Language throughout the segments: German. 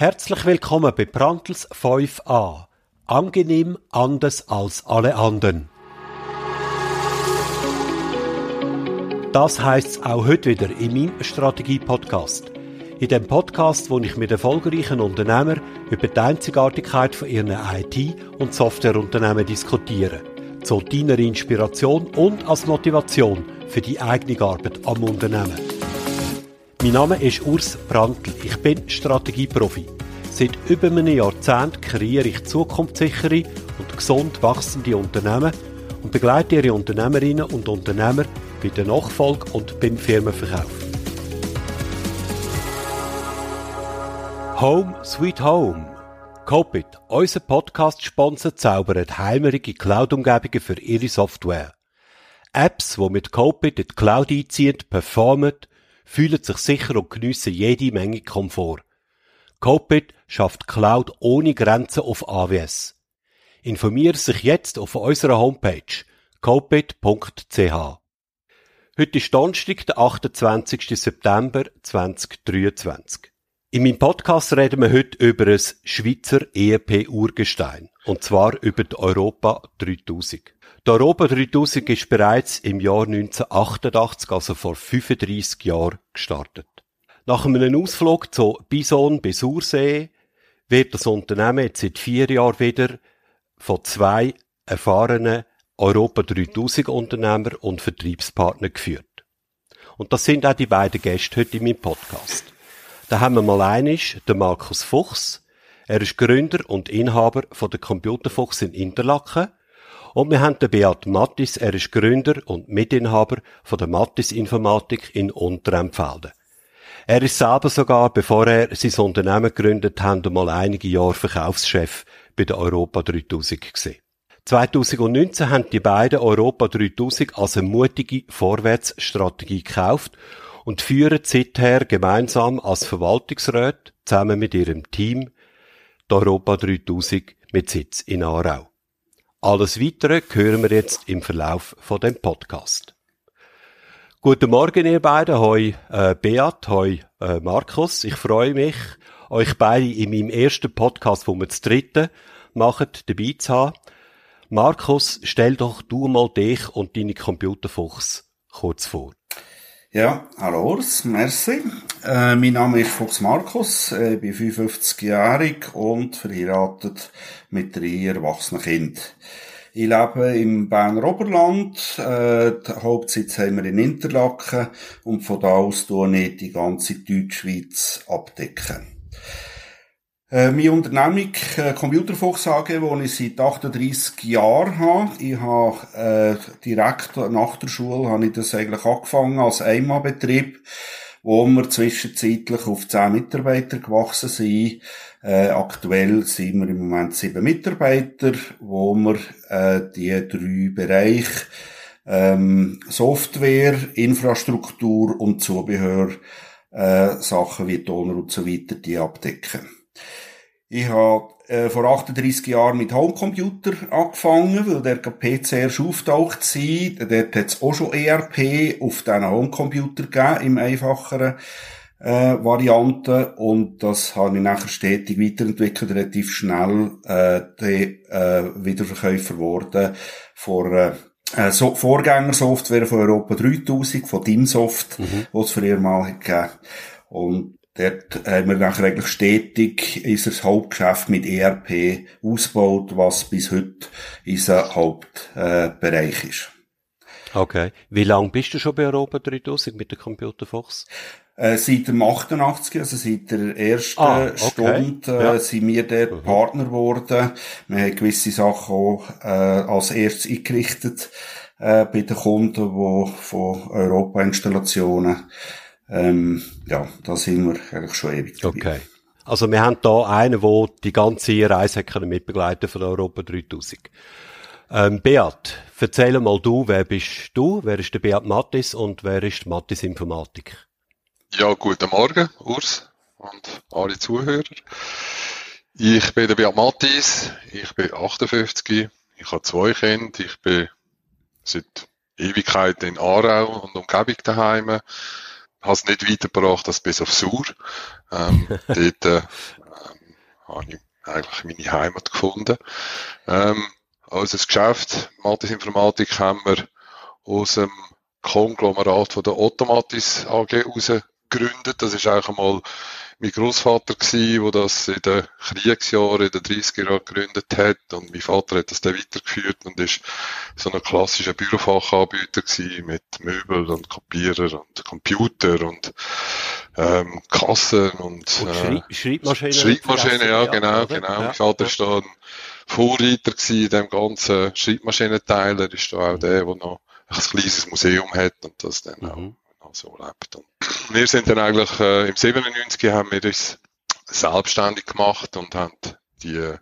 Herzlich willkommen bei Brandtels 5a. Angenehm anders als alle anderen. Das heisst auch heute wieder in meinem Strategie-Podcast. In dem Podcast, wo ich mit erfolgreichen Unternehmern über die Einzigartigkeit von ihren IT- und Softwareunternehmen diskutiere. Zu deiner Inspiration und als Motivation für die eigene Arbeit am Unternehmen. Mein Name ist Urs Brandl. Ich bin Strategieprofi. Seit über einem Jahrzehnt kreiere ich zukunftssichere und gesund wachsende Unternehmen und begleite ihre Unternehmerinnen und Unternehmer bei der Nachfolge und beim Firmenverkauf. Home Sweet Home. Copit, unser Podcast-Sponsor, zaubert heimerige Cloud-Umgebungen für ihre Software. Apps, die mit Copit in die Cloud einziehen, performen, fühlen sich sicher und geniessen jede Menge Komfort. Copit schafft Cloud ohne Grenzen auf AWS. Informiere sich jetzt auf unserer Homepage copit.ch. Heute ist Donnerstag, der 28. September 2023. In meinem Podcast reden wir heute über ein Schweizer ERP-Urgestein. Und zwar über die Europa 3000. Die Europa 3000 ist bereits im Jahr 1988, also vor 35 Jahren, gestartet. Nach einem Ausflug zu Bison bis Ursee wird das Unternehmen jetzt seit vier Jahren wieder von zwei erfahrenen Europa 3000 Unternehmer und Vertriebspartner geführt. Und das sind auch die beiden Gäste heute in meinem Podcast. Da haben wir mal einig den Markus Fuchs. Er ist Gründer und Inhaber von der Computerfuchs in Interlaken und wir haben den Beat Mattis, er ist Gründer und Mitinhaber von der Mattis Informatik in Unterempfelden. Er ist selber sogar, bevor er sein Unternehmen gegründet hat, mal einige Jahre Verkaufschef bei der Europa 3000 gesehen. 2019 haben die beiden Europa 3000 als eine mutige Vorwärtsstrategie gekauft und führen seither gemeinsam als Verwaltungsrat zusammen mit ihrem Team die Europa 3000 mit Sitz in Aarau. Alles Weitere hören wir jetzt im Verlauf von dem Podcast. Guten Morgen, ihr beiden. Hoi äh, Beat, hoi äh, Markus. Ich freue mich, euch beide in meinem ersten Podcast, wo wir das dritte machen, dabei zu haben. Markus, stell doch du mal dich und deine Computerfuchs kurz vor. Ja, hallo Urs, merci. Äh, mein Name ist Fuchs Markus, äh, ich bin 55-jährig und verheiratet mit drei erwachsenen Kindern. Ich lebe im Berner Oberland, äh, Hauptsitz haben wir in Interlaken und von da aus tue ich die ganze Deutschschweiz abdecken. Äh, meine Unternehmung äh, Computerfuchs AG, die ich seit 38 Jahren habe. Ich habe äh, direkt nach der Schule habe ich das eigentlich angefangen als Einmalbetrieb, wo wir zwischenzeitlich auf 10 Mitarbeiter gewachsen sind. Äh, aktuell sind wir im Moment sieben Mitarbeiter, wo wir äh, die drei Bereiche ähm, Software, Infrastruktur und Zubehör, äh, Sachen wie Toner und so weiter, die abdecken. Ich habe äh, vor 38 Jahren mit Homecomputer angefangen, weil der PC erst auftaucht sei. Dort hat es auch schon ERP auf diesen Homecomputer gegeben, im einfacheren äh, Variante. Und das habe ich nachher stetig weiterentwickelt, relativ schnell äh, die, äh, Wiederverkäufer geworden vor äh, äh, so Vorgängersoftware von Europa 3000, von Dimsoft, mhm. was es früher mal gegeben. Und Dort haben wir nachher eigentlich stetig unser Hauptgeschäft mit ERP ausgebaut, was bis heute unser Hauptbereich äh, ist. Okay. Wie lange bist du schon bei Europa 3000 mit der Computerfox? Äh, seit dem 88, also seit der ersten ah, okay. Stunde, äh, ja. sind wir dort mhm. Partner geworden. Wir haben gewisse Sachen auch äh, als erstes eingerichtet äh, bei den Kunden, die von Europa-Installationen ähm, ja, da sind wir eigentlich schon ewig dabei. Okay. Also wir haben da einen, der die ganze Reise können mitbegleiten von Europa 3000. Ähm, Beat, erzähl mal du, wer bist du? Wer ist der Beat Mattis und wer ist Mattis Informatik? Ja, guten Morgen, Urs und alle Zuhörer. Ich bin der Beat Mattis, ich bin 58, ich habe zwei Kinder, ich bin seit Ewigkeit in Aarau und Umgebung daheim habe es nicht weitergebracht als bis auf Sur. Ähm, dort äh, habe ich eigentlich meine Heimat gefunden. Ähm, also das Geschäft Matis Informatik haben wir aus dem Konglomerat von der Automatis AG heraus gegründet. Das ist eigentlich einmal mein Großvater gsi, wo das in den Kriegsjahren, in den 30er Jahren gegründet hat. Und mein Vater hat das dann weitergeführt und ist so ein klassischer Bürofachanbieter gsi mit Möbel und Kopierer und Computer und ähm, Kassen und, und Schreib äh, Schreibmaschinen. Schreibmaschinen, ja, genau, oder? genau. Ja. Mein Vater ist da ein Vorreiter gsi in dem ganzen Schreibmaschinenteil. Er ist da auch der, der noch ein kleines Museum hat und das dann mhm. auch so lebt. Und wir sind dann eigentlich äh, im 97 haben wir uns selbstständig gemacht und haben die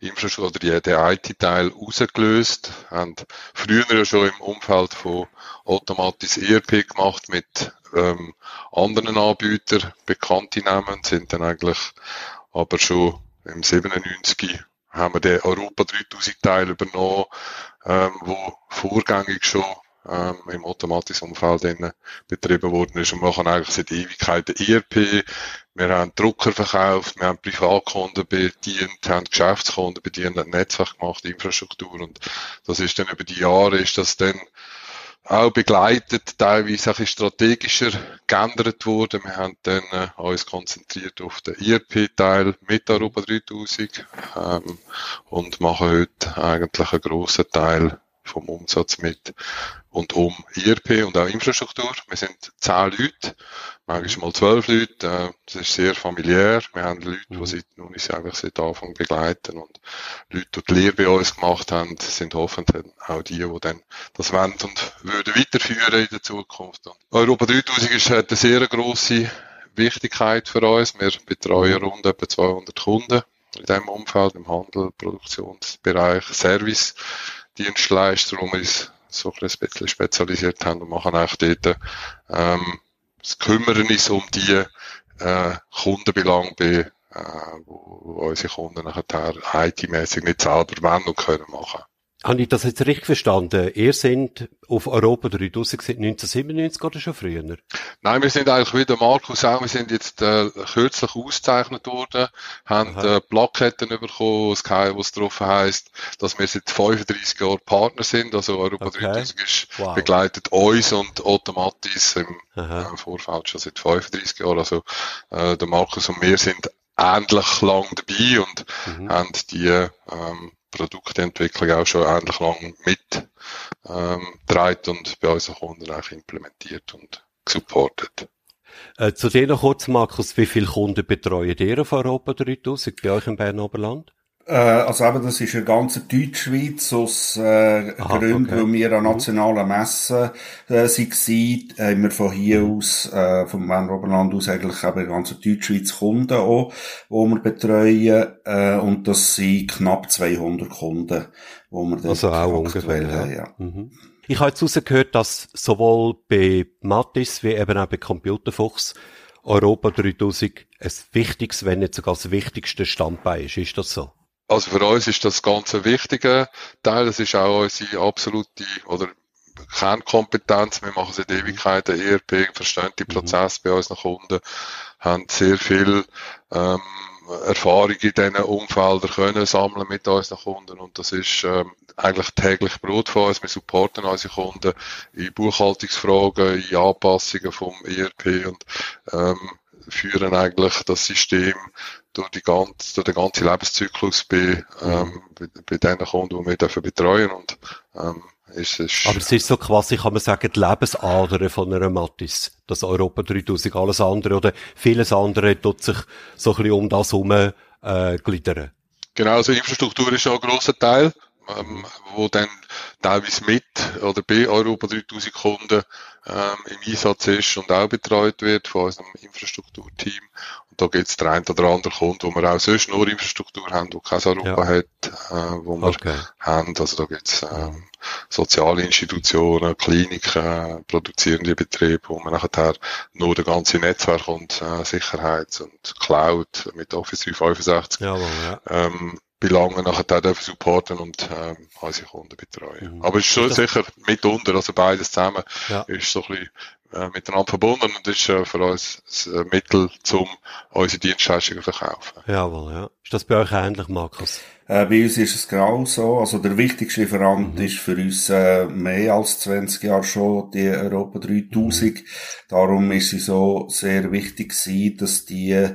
Infrastruktur oder die, den IT-Teil rausgelöst, haben früher ja schon im Umfeld von Automatis ERP gemacht mit ähm, anderen Anbietern, bekannte Namen, sind dann eigentlich aber schon im 97 haben wir den Europa 3000 Teil übernommen, ähm, wo vorgängig schon ähm, im Automatisumfeld betrieben worden ist. Und wir machen eigentlich seit Ewigkeiten ERP. Wir haben Drucker verkauft, wir haben Privatkunden bedient, haben Geschäftskunden bedient, haben Netzwerk gemacht, Infrastruktur. Und das ist dann über die Jahre, ist das dann auch begleitet, teilweise auch strategischer geändert worden. Wir haben dann äh, uns konzentriert auf den ERP-Teil mit Europa 3000 ähm, und machen heute eigentlich einen grossen Teil vom Umsatz mit und um IRP und auch Infrastruktur. Wir sind zehn Leute, manchmal mal zwölf Leute. Äh, das ist sehr familiär. Wir haben Leute, die mhm. seit, nun ist eigentlich seit Anfang begleiten und Leute, die die Lehre bei uns gemacht haben, sind hoffentlich auch die, die dann das wollen und würden weiterführen in der Zukunft. Und Europa 3000 ist, eine sehr grosse Wichtigkeit für uns. Wir betreuen mhm. rund etwa 200 Kunden in diesem Umfeld, im Handel, Produktionsbereich, Service. Dienstleister, wo wir uns so ein bisschen spezialisiert haben und machen auch dort, ähm, das kümmern uns um die äh, Kundenbelange bei, äh, wo, wo unsere Kunden nachher IT-mäßig nicht selber wollen und können machen. Habe ich das jetzt richtig verstanden? Ihr seid auf Europa 3000 seit 1997 oder schon früher? Nein, wir sind eigentlich wie der Markus auch, wir sind jetzt äh, kürzlich ausgezeichnet worden, haben äh, Plaketten bekommen, wo es drauf heisst, dass wir seit 35 Jahren Partner sind. Also Europa okay. 3000 ist, wow. begleitet uns und Automatis im äh, Vorfeld schon seit 35 Jahren. Also äh, der Markus und wir sind ähnlich lang dabei und mhm. haben die ähm, Produktentwicklung auch schon ähnlich lang mit ähm, und bei unseren Kunden auch implementiert und supportet. Äh, zu dir noch kurz, Markus, wie viele Kunden betreuen ihr auf Europa 3000 bei euch im Berner Oberland? Äh, also eben, das ist eine ganze Deutschschweiz aus äh, Aha, Gründen, okay. weil wir an mhm. nationalen Messen äh, waren, haben wir von hier mhm. aus, äh, vom Berner Oberland aus eigentlich eben eine ganze Deutschschweiz Kunden auch, die wir betreuen äh, und das sind knapp 200 Kunden, die wir dann also auch ungefähr, haben. Ja. Mhm. Ich habe jetzt rausgehört, dass sowohl bei Mattis wie eben auch bei Computerfuchs Europa 3000 ein wichtiges, wenn nicht sogar das wichtigste Standbein ist. Ist das so? Also für uns ist das ganz ein wichtiger Teil. Das ist auch unsere absolute oder Kernkompetenz. Wir machen seit mhm. Ewigkeiten ERP, verstehen die mhm. Prozesse bei unseren Kunden, haben sehr viel ähm, Erfahrung in diesen Umfeldern können sammeln mit unseren Kunden und das ist ähm, eigentlich täglich Brot von uns. Wir supporten unsere Kunden in Buchhaltungsfragen, in Anpassungen vom ERP und ähm, führen eigentlich das System durch, die ganze, durch den ganzen Lebenszyklus bei, ähm, bei, bei den Kunden, die wir dafür betreuen. Und, ähm, ist es Aber es ist so quasi, kann man sagen, die Lebensader von einer Mattis. Das Europa 3000, alles andere oder vieles andere tut sich so ein bisschen um das herum äh, gliedern. Genau, also Infrastruktur ist auch ein grosser Teil, ähm, wo dann teilweise mit oder bei Europa 3000 Kunden ähm, im Einsatz ist und auch betreut wird von unserem Infrastrukturteam. Und da gibt es der ein oder andere Kunde, wo wir auch sonst nur Infrastruktur haben, wo kein Europa ja. hat, äh, wo wir okay. haben. Also da gibt es ähm, soziale Institutionen, Kliniken, produzierende Betriebe, wo man nachher nur das ganze Netzwerk und äh, Sicherheit und Cloud mit Office 365 Jawohl, ja. ähm, Belangen nachher dürfen supporten und ähm, unsere Kunden betreuen. Mhm. Aber es ist schon sicher mitunter, also beides zusammen ja. ist so ein bisschen äh, miteinander verbunden und das ist äh, für uns ein Mittel, um unsere Dienstleistungen zu verkaufen. Jawohl, ja. Ist das bei euch ähnlich, Markus? Äh, bei uns ist es genau so. Also der wichtigste Lieferant mhm. ist für uns äh, mehr als 20 Jahre schon die Europa 3000. Mhm. Darum ist sie so sehr wichtig gewesen, dass die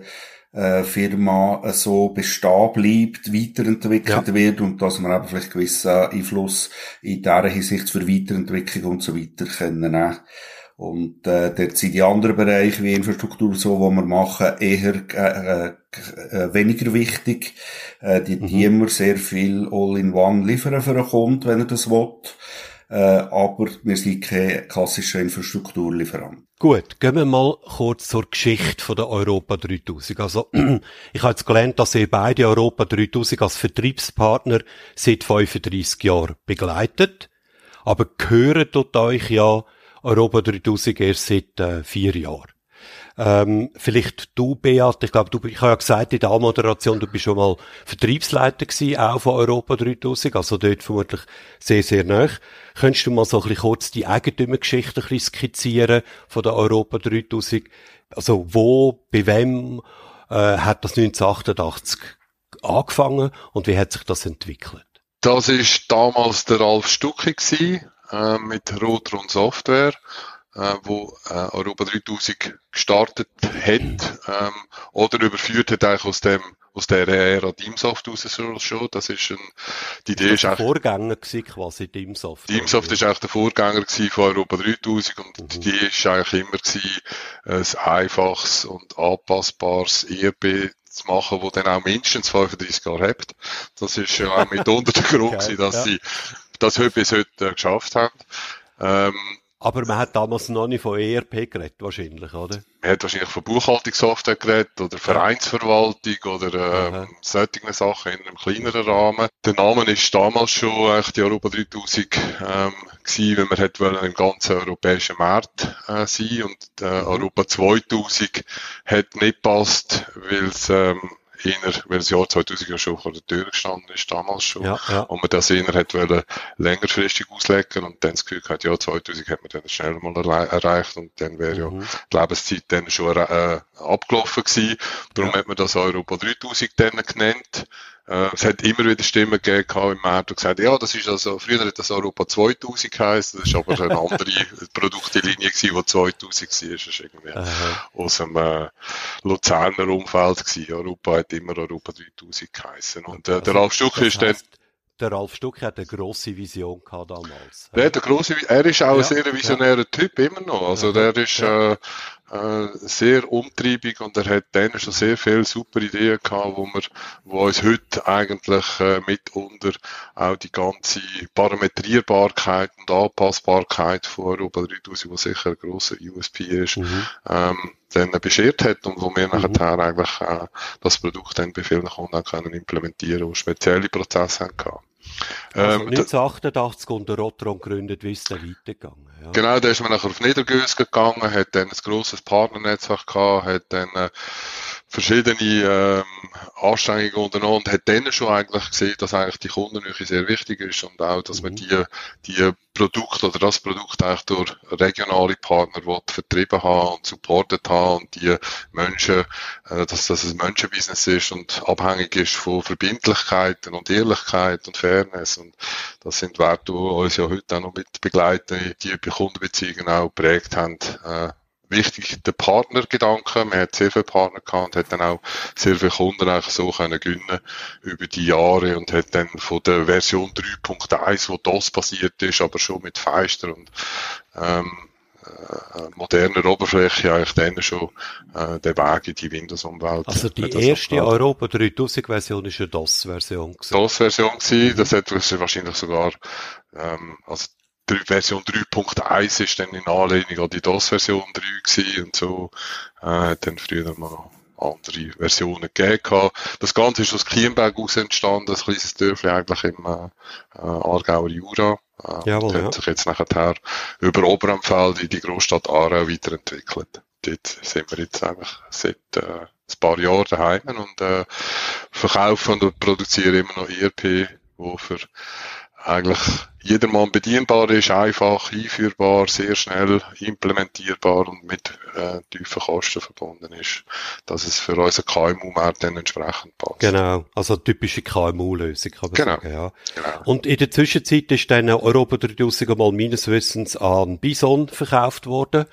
äh, Firma äh, so bestehen bleibt, weiterentwickelt ja. wird und dass man eben vielleicht gewissen Einfluss in dieser Hinsicht für Weiterentwicklung und so weiter können nehmen. Und äh, dort sind die anderen Bereiche wie Infrastruktur so, wo wir machen, eher äh, äh, weniger wichtig. Äh, die, mhm. die immer sehr viel All-in-One liefern für einen Kunden, wenn er das will. Äh, aber wir sind kein klassischer Infrastrukturlieferant. Gut, gehen wir mal kurz zur Geschichte von der Europa 3000. Also, ich habe jetzt gelernt, dass ihr beide Europa 3000 als Vertriebspartner seit 35 Jahren begleitet. Aber gehören dort euch ja Europa 3000 erst seit äh, vier Jahren. Ähm, vielleicht du, Beat, ich glaube, du, ich habe ja gesagt in der Anmoderation, du bist schon mal Vertriebsleiter gewesen, auch von Europa 3000, also dort vermutlich sehr, sehr nah. Könntest du mal so ein bisschen kurz die Eigentümergeschichte ein bisschen skizzieren von der Europa 3000? Also wo, bei wem äh, hat das 1988 angefangen und wie hat sich das entwickelt? Das ist damals der Ralf Stucki gewesen, äh, mit Rotron Software, äh, wo äh, Europa 3000 gestartet hat ähm, oder überführt hat eigentlich aus dem aus der Ära Teamsoft raus schon. Das ist ein, die Idee ist eigentlich... Vorgänger gewesen, quasi Teamsoft. Teamsoft ist eigentlich der Vorgänger gewesen von Europa 3000 und mhm. die ist eigentlich immer gewesen, ein einfaches und anpassbares ERP zu machen, wo dann auch mindestens 35 Jahre hat. Das ist ja auch mitunter der Grund okay, gewesen, dass ja. sie das heute bis heute geschafft haben. Ähm, aber man hat damals noch nicht von ERP geredet, wahrscheinlich, oder? Man hat wahrscheinlich von Buchhaltungssoftware geredet oder Vereinsverwaltung oder ähm, solche Sachen in einem kleineren Rahmen. Der Name ist damals schon eigentlich die Europa 3000 ähm, gewesen, wenn man hat wollen im ganzen europäischen Markt äh, sein und äh, mhm. Europa 2000 hat nicht passt, weil es ähm, eher, weil das Jahr 2000 ja schon vor der Tür gestanden ist, damals schon, ja, ja. und man das eher hat wollen, längerfristig auslegen und dann das Gefühl gehabt, ja, 2000 hat man dann schnell mal erreicht und dann wäre mhm. ja die Lebenszeit dann schon äh, abgelaufen gewesen. Darum ja. hat man das Europa 3000 dann genannt. Äh, es hat immer wieder Stimmen gegeben im Markt, die gesagt ja, das ist also, früher hat das Europa 2000 geheißen, das ist aber eine andere Produktlinie gewesen, die 2000 war. Das ist irgendwie Aha. aus dem äh, Luzerner Umfeld gewesen. Europa hat immer Europa 3000 geheißen. Und äh, also, der Ralf Stuck ist dann der Ralf Stuck hat eine grosse Vision gehabt damals. Der hat eine grosse, er ist auch ja, ein sehr visionärer ja. Typ immer noch. Also der ist ja. äh, äh, sehr umtriebig und er hat dann schon sehr viele super Ideen gehabt, wo wir, wo uns heute eigentlich äh, mitunter auch die ganze Parametrierbarkeit und Anpassbarkeit von Europa 3000, was sicher ein grosser USP ist, mhm. ähm, dann beschert hat und wo wir mhm. nachher eigentlich äh, das Produkt dann bei vielen Kunden können implementieren und spezielle Prozesse haben gehabt. Also ähm, 1988 unter Rotron gegründet, wie ist es weitergegangen? Ja. Genau, da ist man nachher auf Niedergös gegangen, hat dann ein grosses Partnernetzwerk gehabt, hat dann äh, verschiedene ähm, Anstrengungen unternommen und hat dann schon eigentlich gesehen, dass eigentlich die Kundennähe sehr wichtig ist und auch, dass man mhm. die, die Produkte oder das Produkt eigentlich durch regionale Partner will, vertrieben haben und supportet haben und die Menschen, äh, dass das ein Menschenbusiness ist und abhängig ist von Verbindlichkeiten und Ehrlichkeit und Fairness und das sind Werte, die uns ja heute auch noch mit begleiten, die bei Kundenbeziehungen auch geprägt haben, äh, wichtig der Partnergedanke. Man hat sehr viele Partner gehabt und hat dann auch sehr viele Kunden eigentlich so können gewinnen über die Jahre und hat dann von der Version 3.1, wo das passiert ist, aber schon mit feister und ähm, äh, moderner Oberfläche eigentlich dann schon äh, den Weg in die Windows-Umwelt. Also die erste Europa 3000 Version ist eine DOS-Version DOS-Version gewesen, das hat wahrscheinlich sogar ähm, also Version 3.1 ist dann in Anlehnung an die DOS-Version 3 gewesen und so, äh, hat dann früher mal andere Versionen gegeben. Das Ganze ist aus Kienberg aus entstanden, ein kleines Dörfli eigentlich im äh, äh Aargauer Jura. Äh, Jawohl, und hat ja. sich jetzt nachher über Oberamfeld in die Großstadt Aarau weiterentwickelt. Dort sind wir jetzt eigentlich seit äh, ein paar Jahre daheim und äh, verkaufe und produziere immer noch ERP, wo für eigentlich jedermann bedienbar ist, einfach einführbar, sehr schnell implementierbar und mit äh, tiefen Kosten verbunden ist, dass es für unseren KMU-Markt dann entsprechend passt. Genau, also typische KMU-Lösung, kann man genau. sagen, ja. Genau. Und in der Zwischenzeit ist dann Europa 3000 mal meines Wissens an Bison verkauft worden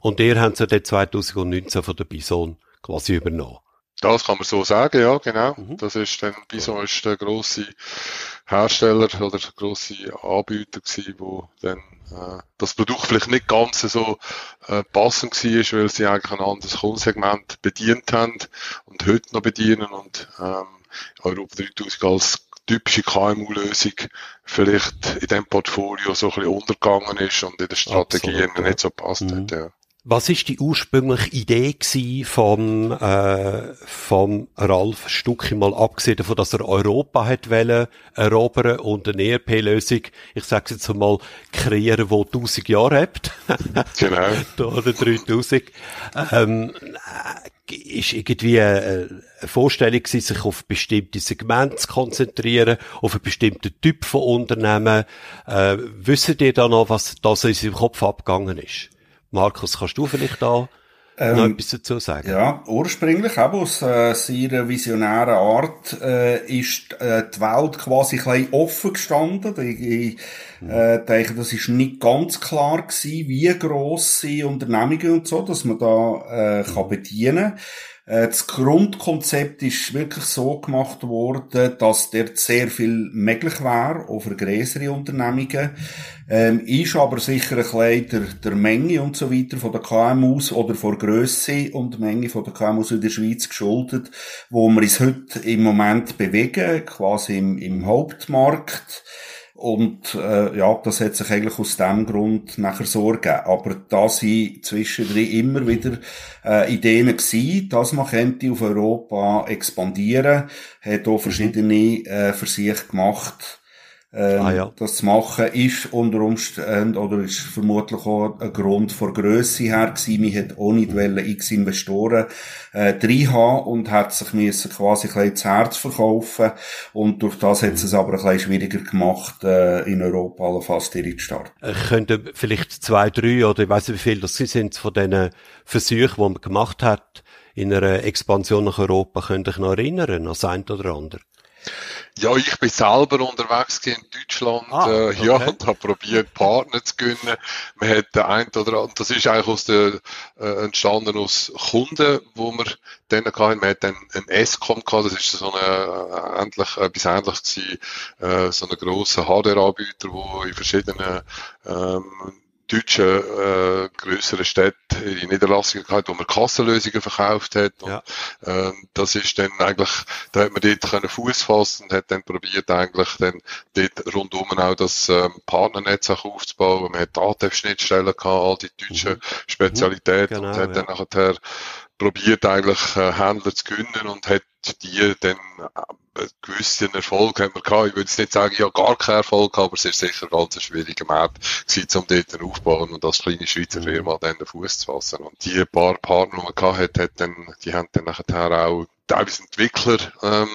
und ihr habt ja dann 2019 von der Bison quasi übernommen. Das kann man so sagen, ja, genau. Mhm. Das ist dann, Bison ist der grosse Hersteller oder der grosse Anbieter gewesen, wo dann äh, das Produkt vielleicht nicht ganz so äh, passend war, weil sie eigentlich ein anderes Kundensegment bedient haben und heute noch bedienen und ähm, Europa 3000 als typische KMU-Lösung vielleicht in dem Portfolio so ein bisschen untergegangen ist und in der Strategie Absolut, ja. nicht so passt mhm. hat, ja. Was ist die ursprüngliche Idee vom äh, vom Ralf Stucki mal abgesehen davon, dass er Europa hat wollen erobern und eine ERP-Lösung, ich sage jetzt mal kreieren, wo 1000 Jahre habt, genau, oder 3000, ähm, ist irgendwie eine Vorstellung gewesen, sich auf bestimmte Segmente zu konzentrieren, auf einen bestimmten Typ von Unternehmen. Äh, wissen ihr da noch, was da so in seinem Kopf abgegangen ist? Markus, kannst du vielleicht da ähm, noch etwas dazu sagen? Ja, ursprünglich eben aus äh, seiner visionären Art äh, ist äh, die Welt quasi ein bisschen offen gestanden. Ich, ich äh, denke, das ist nicht ganz klar gewesen, wie grosse Unternehmungen und so, dass man da äh, kann bedienen kann. Äh, das Grundkonzept ist wirklich so gemacht worden, dass dort sehr viel möglich wäre, auch für größere Unternehmungen. Ähm, ist aber sicher ein bisschen der, der Menge und so weiter von der KMUs oder von Grösse und Menge von der KMUs in der Schweiz geschuldet, wo wir uns heute im Moment bewegen, quasi im, im Hauptmarkt. Und äh, ja, das hat sich eigentlich aus dem Grund nachher so ergeben. Aber da sind zwischendrin immer wieder äh, Ideen gewesen, dass man könnte auf Europa expandieren, hat auch verschiedene äh, für sich gemacht ähm, ah, ja. Das zu machen ist unter Umständen, oder ist vermutlich auch ein Grund von Grösse her gewesen. Man hat auch nicht wollen, x Investoren, äh, drin haben und hat sich müssen quasi ein bisschen das Herz verkaufen. Und durch das hat es aber ein bisschen schwieriger gemacht, äh, in Europa alle fast zu starten. Ich könnte vielleicht zwei, drei oder ich weiß nicht wie viel das sind von diesen Versuchen, die man gemacht hat, in einer Expansion nach Europa, könnte ich noch erinnern, an das eine oder andere. Ja, ich bin selber unterwegs in Deutschland, ah, äh, okay. ja, und habe probiert, Partner zu gewinnen. Man hat den ein oder anderen, das ist eigentlich aus der, äh, entstanden aus Kunden, wo wir dann hatten. Man hat dann ein S-Com gehabt, das ist so eine, äh, endlich, etwas ähnliches gewesen, äh, so ein grosser Hardware-Anbieter, wo in verschiedenen, ähm, deutschen äh, größeren Städte in Niederlassungen gehabt, wo man Kassenlösungen verkauft hat. Und, ja. äh, das ist dann eigentlich, da hat man dort können Fuß fassen und hat dann probiert eigentlich dann dort rundum auch das ähm, Partnernetz auch aufzubauen. Man hat Datenschnittstellen gehabt, all die deutschen mhm. Spezialitäten genau, und hat ja. dann nachher probiert eigentlich äh, Händler zu gewinnen und hat die dann äh, gewissen Erfolg haben wir gehabt. Ich würde jetzt nicht sagen, ja gar keinen Erfolg, aber es ist sicher ein ganz schwieriger Markt gewesen, um dort aufzubauen und als kleine Schweizer. Firma dann den Fuß zu fassen. Und die paar Partner, die man gehabt hat, hat dann, die haben dann nachher auch teilweise Entwickler, ähm,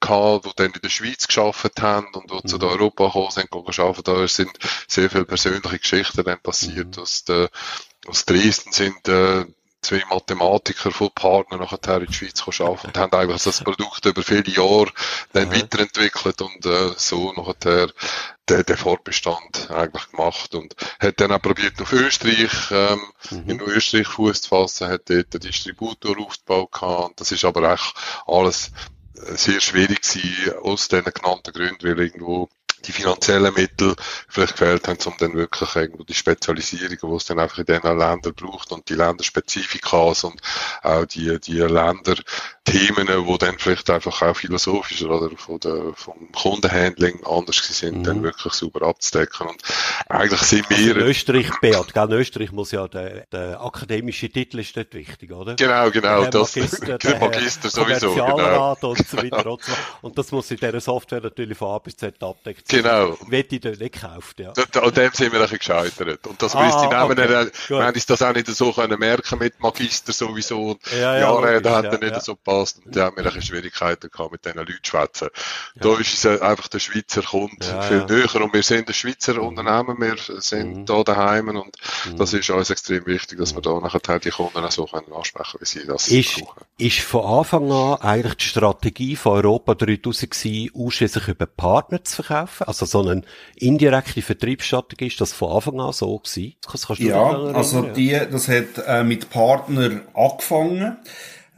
gehabt, die dann in der Schweiz geschafft haben und die mhm. zu Europa gekommen sind, gearbeitet Da sind sehr viele persönliche Geschichten dann passiert. Mhm. Aus, der, aus Dresden sind äh, zwei Mathematiker von Partnern nachher in die Schweiz arbeiten und haben eigentlich das Produkt über viele Jahre dann mhm. weiterentwickelt und äh, so nachher den, den Fortbestand eigentlich gemacht und hat dann auch probiert auf Österreich, ähm, mhm. in Österreich Fuß zu fassen, hat dort einen Distributor aufgebaut gehabt das ist aber echt alles äh, sehr schwierig gewesen, aus den genannten Gründen, weil irgendwo die finanziellen Mittel vielleicht gefehlt haben, um dann wirklich irgendwo die Spezialisierung, die es dann einfach in diesen Ländern braucht und die Länderspezifika und auch die, die Länder Themen, wo dann vielleicht einfach auch philosophisch oder von der, vom Kundenhandling anders sind, mhm. dann wirklich super abzudecken. Und eigentlich sind wir... Also in Österreich, Beat, gell? In Österreich muss ja der, der akademische Titel ist dort wichtig, oder? Genau, genau. Der das, Magister, der Magister sowieso, genau. und so weiter und so Und das muss in dieser Software natürlich von A bis Z abdeckt. Genau. Wette ich dort nicht gekauft, ja. An dem sind wir ein bisschen gescheitert. Und das Ah, müsste ich nehmen, okay. wir haben das auch nicht so können merken mit Magister sowieso. Und Ja, ja, Jahre logisch, hat ja, er nicht ja. so gepasst. Und da haben wir ein bisschen Schwierigkeiten gehabt mit diesen Leuten zu schwätzen. Da ist es äh, einfach der Schweizer Ja, viel ja. näher. Und wir sind ein Schweizer Unternehmen, wir sind Mhm. da daheim und das ist uns extrem wichtig, dass wir da nachher die Kunden auch so können ansprechen, wie sie das Ist, brauchen. ist von Anfang an eigentlich die Strategie von Europa 3000 gewesen, ausschließlich über Partner zu verkaufen? Also so eine indirekte Vertriebsstrategie, ist das von Anfang an so gewesen? Das kannst dich Ja, also die, das hat äh, mit Partner angefangen.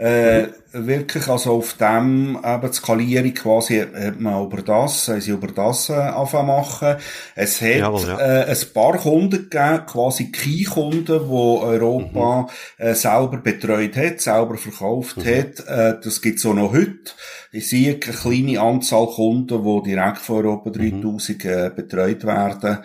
Äh, wirklich, also auf dem eben die Skalierung quasi hat man über das, haben sie über das äh, angefangen zu machen. Es hat Jawohl, ja. äh, ein paar Kunden gegeben, quasi Key-Kunden, die Europa Mhm. äh, selber betreut hat, selber verkauft hat. Äh, das gibt's auch noch heute. Ich sehe eine kleine Anzahl Kunden, die direkt von Europa Mhm. 3000 äh, betreut werden.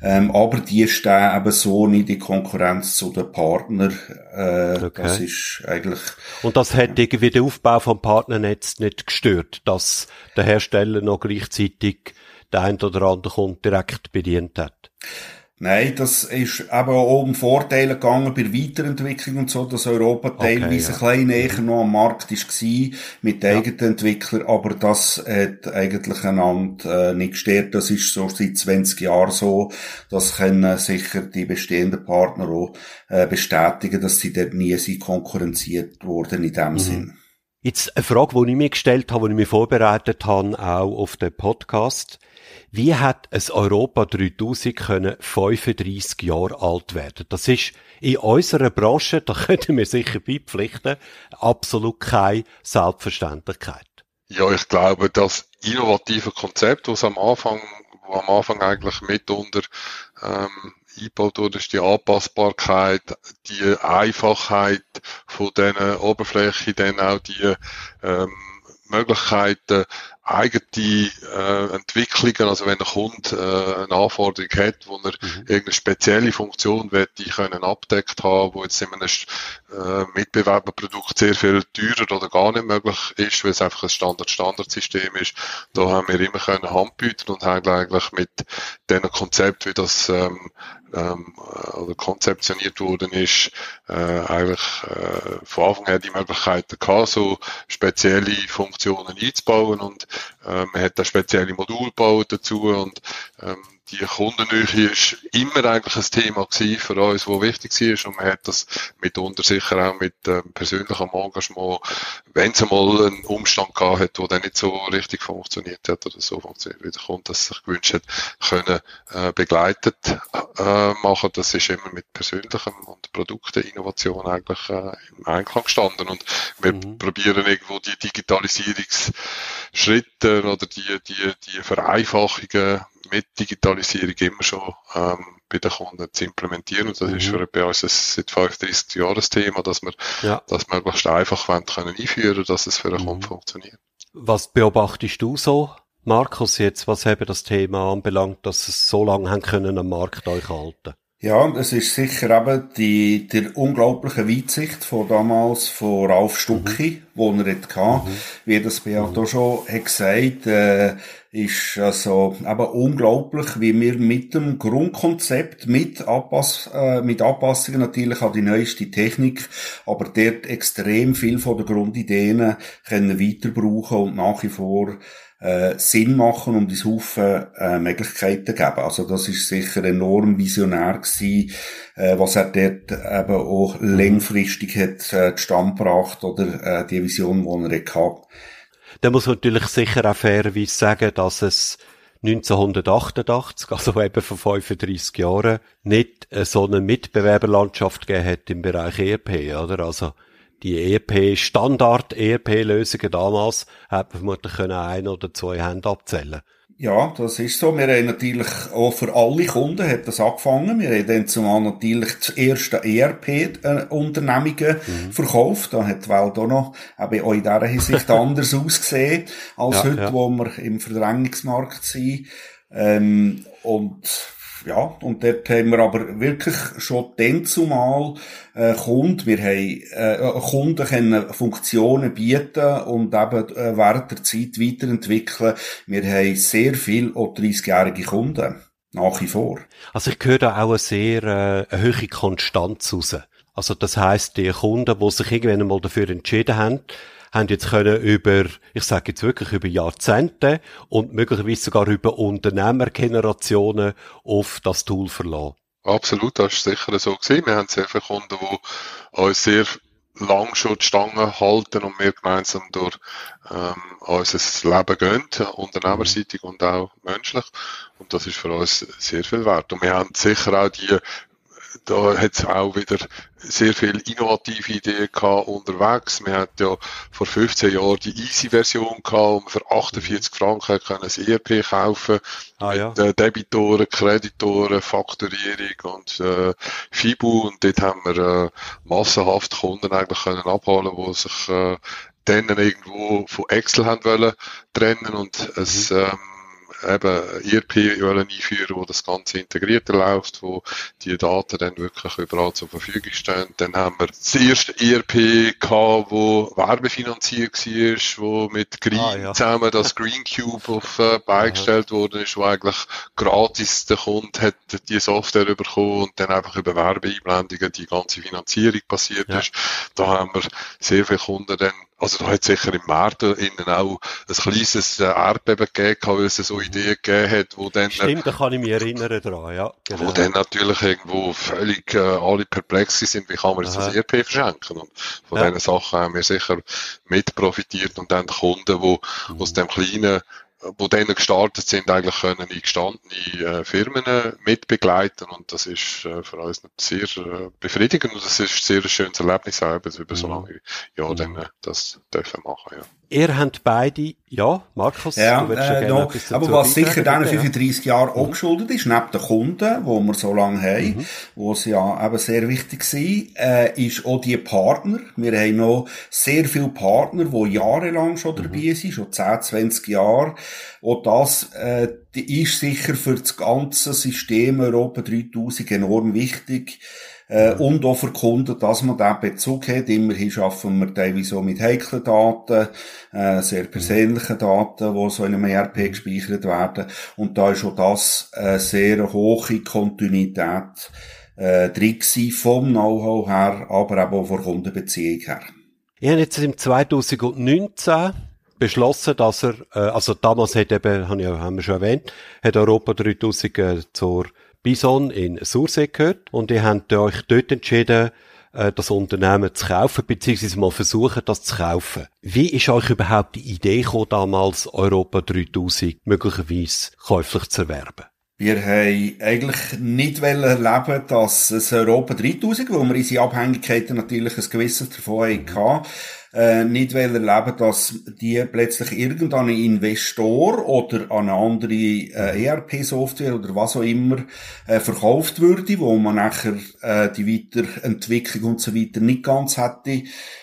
Ähm, aber die stehen eben so nicht in Konkurrenz zu den Partnern. Äh, Okay. Das ist eigentlich, Und das hat irgendwie den Aufbau vom Partnernetz nicht gestört, dass der Hersteller noch gleichzeitig den ein oder anderen Kunden direkt bedient hat. Nein, das ist eben auch um Vorteile gegangen bei der Weiterentwicklung und so, dass Europa Okay, teilweise ja. ein bisschen näher noch am Markt war mit den eigenen Entwicklern, aber das hat eigentlich einander äh, nicht gestört. Das ist so seit 20 Jahren so. Das können sicher die bestehenden Partner auch äh, bestätigen, dass sie dort nie sind konkurrenziert wurden in Mhm. dem Sinn. Jetzt eine Frage, die ich mir gestellt habe, die ich mir vorbereitet habe, auch auf den Podcast. Wie hat es Europa 3000 können 35 Jahre alt werden? Das ist in unserer Branche, da könnten wir sicher beipflichten, absolut keine Selbstverständlichkeit. Ja, ich glaube, das innovative Konzept, was am Anfang, wo am Anfang eigentlich mitunter ähm, eingebaut wurde, ist die Anpassbarkeit, die Einfachheit von diesen Oberflächen, dann auch die ähm, Möglichkeiten, eigene äh, Entwicklungen, also wenn ein Kunde äh, eine Anforderung hat, wo er irgendeine spezielle Funktion möchte, können abdeckt haben, wo jetzt in einem äh, Mitbewerberprodukt sehr viel teurer oder gar nicht möglich ist, weil es einfach ein Standard-Standardsystem ist. Da haben wir immer können Hand bieten und haben eigentlich mit diesem Konzept, wie das ähm, ähm, äh, oder konzeptioniert worden ist, äh, eigentlich äh, von Anfang an die Möglichkeiten gehabt, so spezielle Funktionen einzubauen und man hat da spezielle Module gebaut dazu und ähm, die Kundennähe ist immer eigentlich ein Thema gewesen für uns, wo wichtig war. Und man hat das mitunter sicher auch mit ähm, persönlichem Engagement, wenn es einmal einen Umstand gehabt hat, der dann nicht so richtig funktioniert hat oder so funktioniert, wie der Kunde das sich gewünscht hat, können äh, begleitet äh, machen. Das ist immer mit persönlichem und Produkteninnovation eigentlich äh, im Einklang gestanden. Und wir probieren irgendwo die Digitalisierungsschritte oder die, die, die Vereinfachungen mit Digitalisierung immer schon ähm, bei den Kunden zu implementieren. Und das ist für bei uns ein, seit 35 Jahren das Thema, dass wir Ja. das möglichst einfach wollen, können einführen dass es für den Kunden funktioniert. Was beobachtest du so, Markus, jetzt, was eben das Thema anbelangt, dass es so lange haben können am Markt euch halten? Ja, es ist sicher eben die, der unglaubliche Weitsicht von damals von Ralf Stucki, wo er hatte, wie das Beat auch schon hat gesagt, äh, ist also eben unglaublich, wie wir mit dem Grundkonzept, mit Anpass, äh, mit Anpassungen natürlich an die neueste Technik, aber dort extrem viel von den Grundideen können weiter brauchen und nach wie vor äh, Sinn machen und uns Haufen äh, Möglichkeiten geben. Also das ist sicher enorm visionär gewesen, äh, was er dort eben auch längfristig hat äh, zustande gebracht oder äh, die Vision, die er hatte. Da muss man natürlich sicher auch fairerweise sagen, dass es 1988, also eben vor 35 Jahren, nicht so eine Mitbewerberlandschaft gegeben hat im Bereich ERP, oder? Also, die ERP, Standard-ERP-Lösungen damals, hat man vermutlich können ein oder zwei Hände abzählen. Ja, das ist so. Wir haben natürlich auch für alle Kunden hat das angefangen. Wir haben dann zumal natürlich das erste ERP-Unternehmungen verkauft. Da hat die Welt auch noch eben auch in dieser Hinsicht anders ausgesehen als Ja, heute, ja. wo wir im Verdrängungsmarkt sind. Ähm, und ja, und dort haben wir aber wirklich schon dann zumal äh, Kunden, wir haben äh, Kunden können Funktionen bieten und eben äh, während der Zeit weiterentwickeln. Wir haben sehr viel auch 30-jährige Kunden. Nach wie vor. Also ich höre da auch eine sehr äh, eine hohe Konstanz raus. Also das heißt, die Kunden, die sich irgendwann einmal dafür entschieden haben, haben jetzt können über, ich sage jetzt wirklich über Jahrzehnte und möglicherweise sogar über Unternehmergenerationen auf das Tool verlassen. Absolut, das ist sicher so gewesen. Wir haben sehr viele Kunden, die uns sehr lang schon die Stange halten und wir gemeinsam durch ähm, unser Leben gehen, unternehmerseitig und auch menschlich. Und das ist für uns sehr viel wert. Und wir haben sicher auch die da hat es auch wieder sehr viele innovative Ideen gehabt unterwegs. Wir hatten ja vor 15 Jahren die Easy-Version gehabt, wo man für 48 Franken können ein ERP kaufen ah, ja. mit äh, Debitoren, Kreditoren, Faktorierung und äh, FIBU. Und dort haben wir äh, massenhaft Kunden eigentlich können abholen, die sich äh, dann irgendwo von Excel haben wollen trennen und mhm. es ähm, eben ERP wollen einführen, wo das Ganze integrierter läuft, wo die Daten dann wirklich überall zur Verfügung stehen. Dann haben wir das erste ERP gehabt, wo werbefinanziert war, wo mit Green ah, ja. zusammen das Green Cube auf äh, beigestellt worden ist, wo eigentlich gratis der Kunde hat die Software bekommen und dann einfach über Werbeeinblendungen die ganze Finanzierung passiert ja. ist. Da haben wir sehr viele Kunden dann also da hat sicher im März innen auch ein kleines äh, Erdbeben gegeben, weil es so Ideen gegeben hat, wo dann... Stimmt, da kann ich mich erinnern dran, ja. Genau. Wo dann natürlich irgendwo völlig äh, alle perplex sind, wie kann man jetzt Aha. das ERP verschenken? Und von ja. diesen Sachen haben wir sicher mit profitiert und dann die Kunden, die mhm. aus dem kleinen wo dann gestartet sind, eigentlich können in gestandene äh, Firmen äh, mitbegleiten und das ist äh, für uns sehr äh, befriedigend und das ist ein sehr schönes Erlebnis auch, über so mhm. lange Jahre mhm. dann äh, das dürfen machen, ja. Ihr habt beide, ja, Markus, ja, du äh, noch, aber was sicher diesen 35 Jahren auch geschuldet ist, neben den Kunden, die wir so lange haben, mhm. wo sie ja eben sehr wichtig sind, äh, ist auch die Partner. Wir haben noch sehr viele Partner, die jahrelang schon mhm. dabei sind, schon 10, 20 Jahre. Auch das äh, ist sicher für das ganze System Europa 3000 enorm wichtig äh, und auch für Kunden, dass man diesen Bezug hat. Immerhin schaffen wir teilweise auch mit heiklen Daten, äh, sehr persönlichen Daten, die so in einem ERP gespeichert werden. Und da ist auch das äh, sehr hohe Kontinuität äh, drin vom Know-how her, aber eben auch von Kundenbeziehung her. Ich habe jetzt im 2019 beschlossen, dass er, äh, also damals hat eben, haben wir schon erwähnt, hat Europa 3000 äh, zur Bison in Sursee gehört und ihr habt euch dort entschieden, äh, das Unternehmen zu kaufen, beziehungsweise mal versuchen, das zu kaufen. Wie ist euch überhaupt die Idee gekommen, damals Europa 3000 möglicherweise käuflich zu erwerben? Wir haben eigentlich nicht erleben, dass es Europa 3000, wo wir unsere Abhängigkeiten natürlich ein gewisses davon hatten, äh, nicht erleben, dass die plötzlich irgendein Investor oder eine andere äh, ERP-Software oder was auch immer äh, verkauft würde, wo man nachher äh, die Weiterentwicklung und so weiter nicht ganz hätte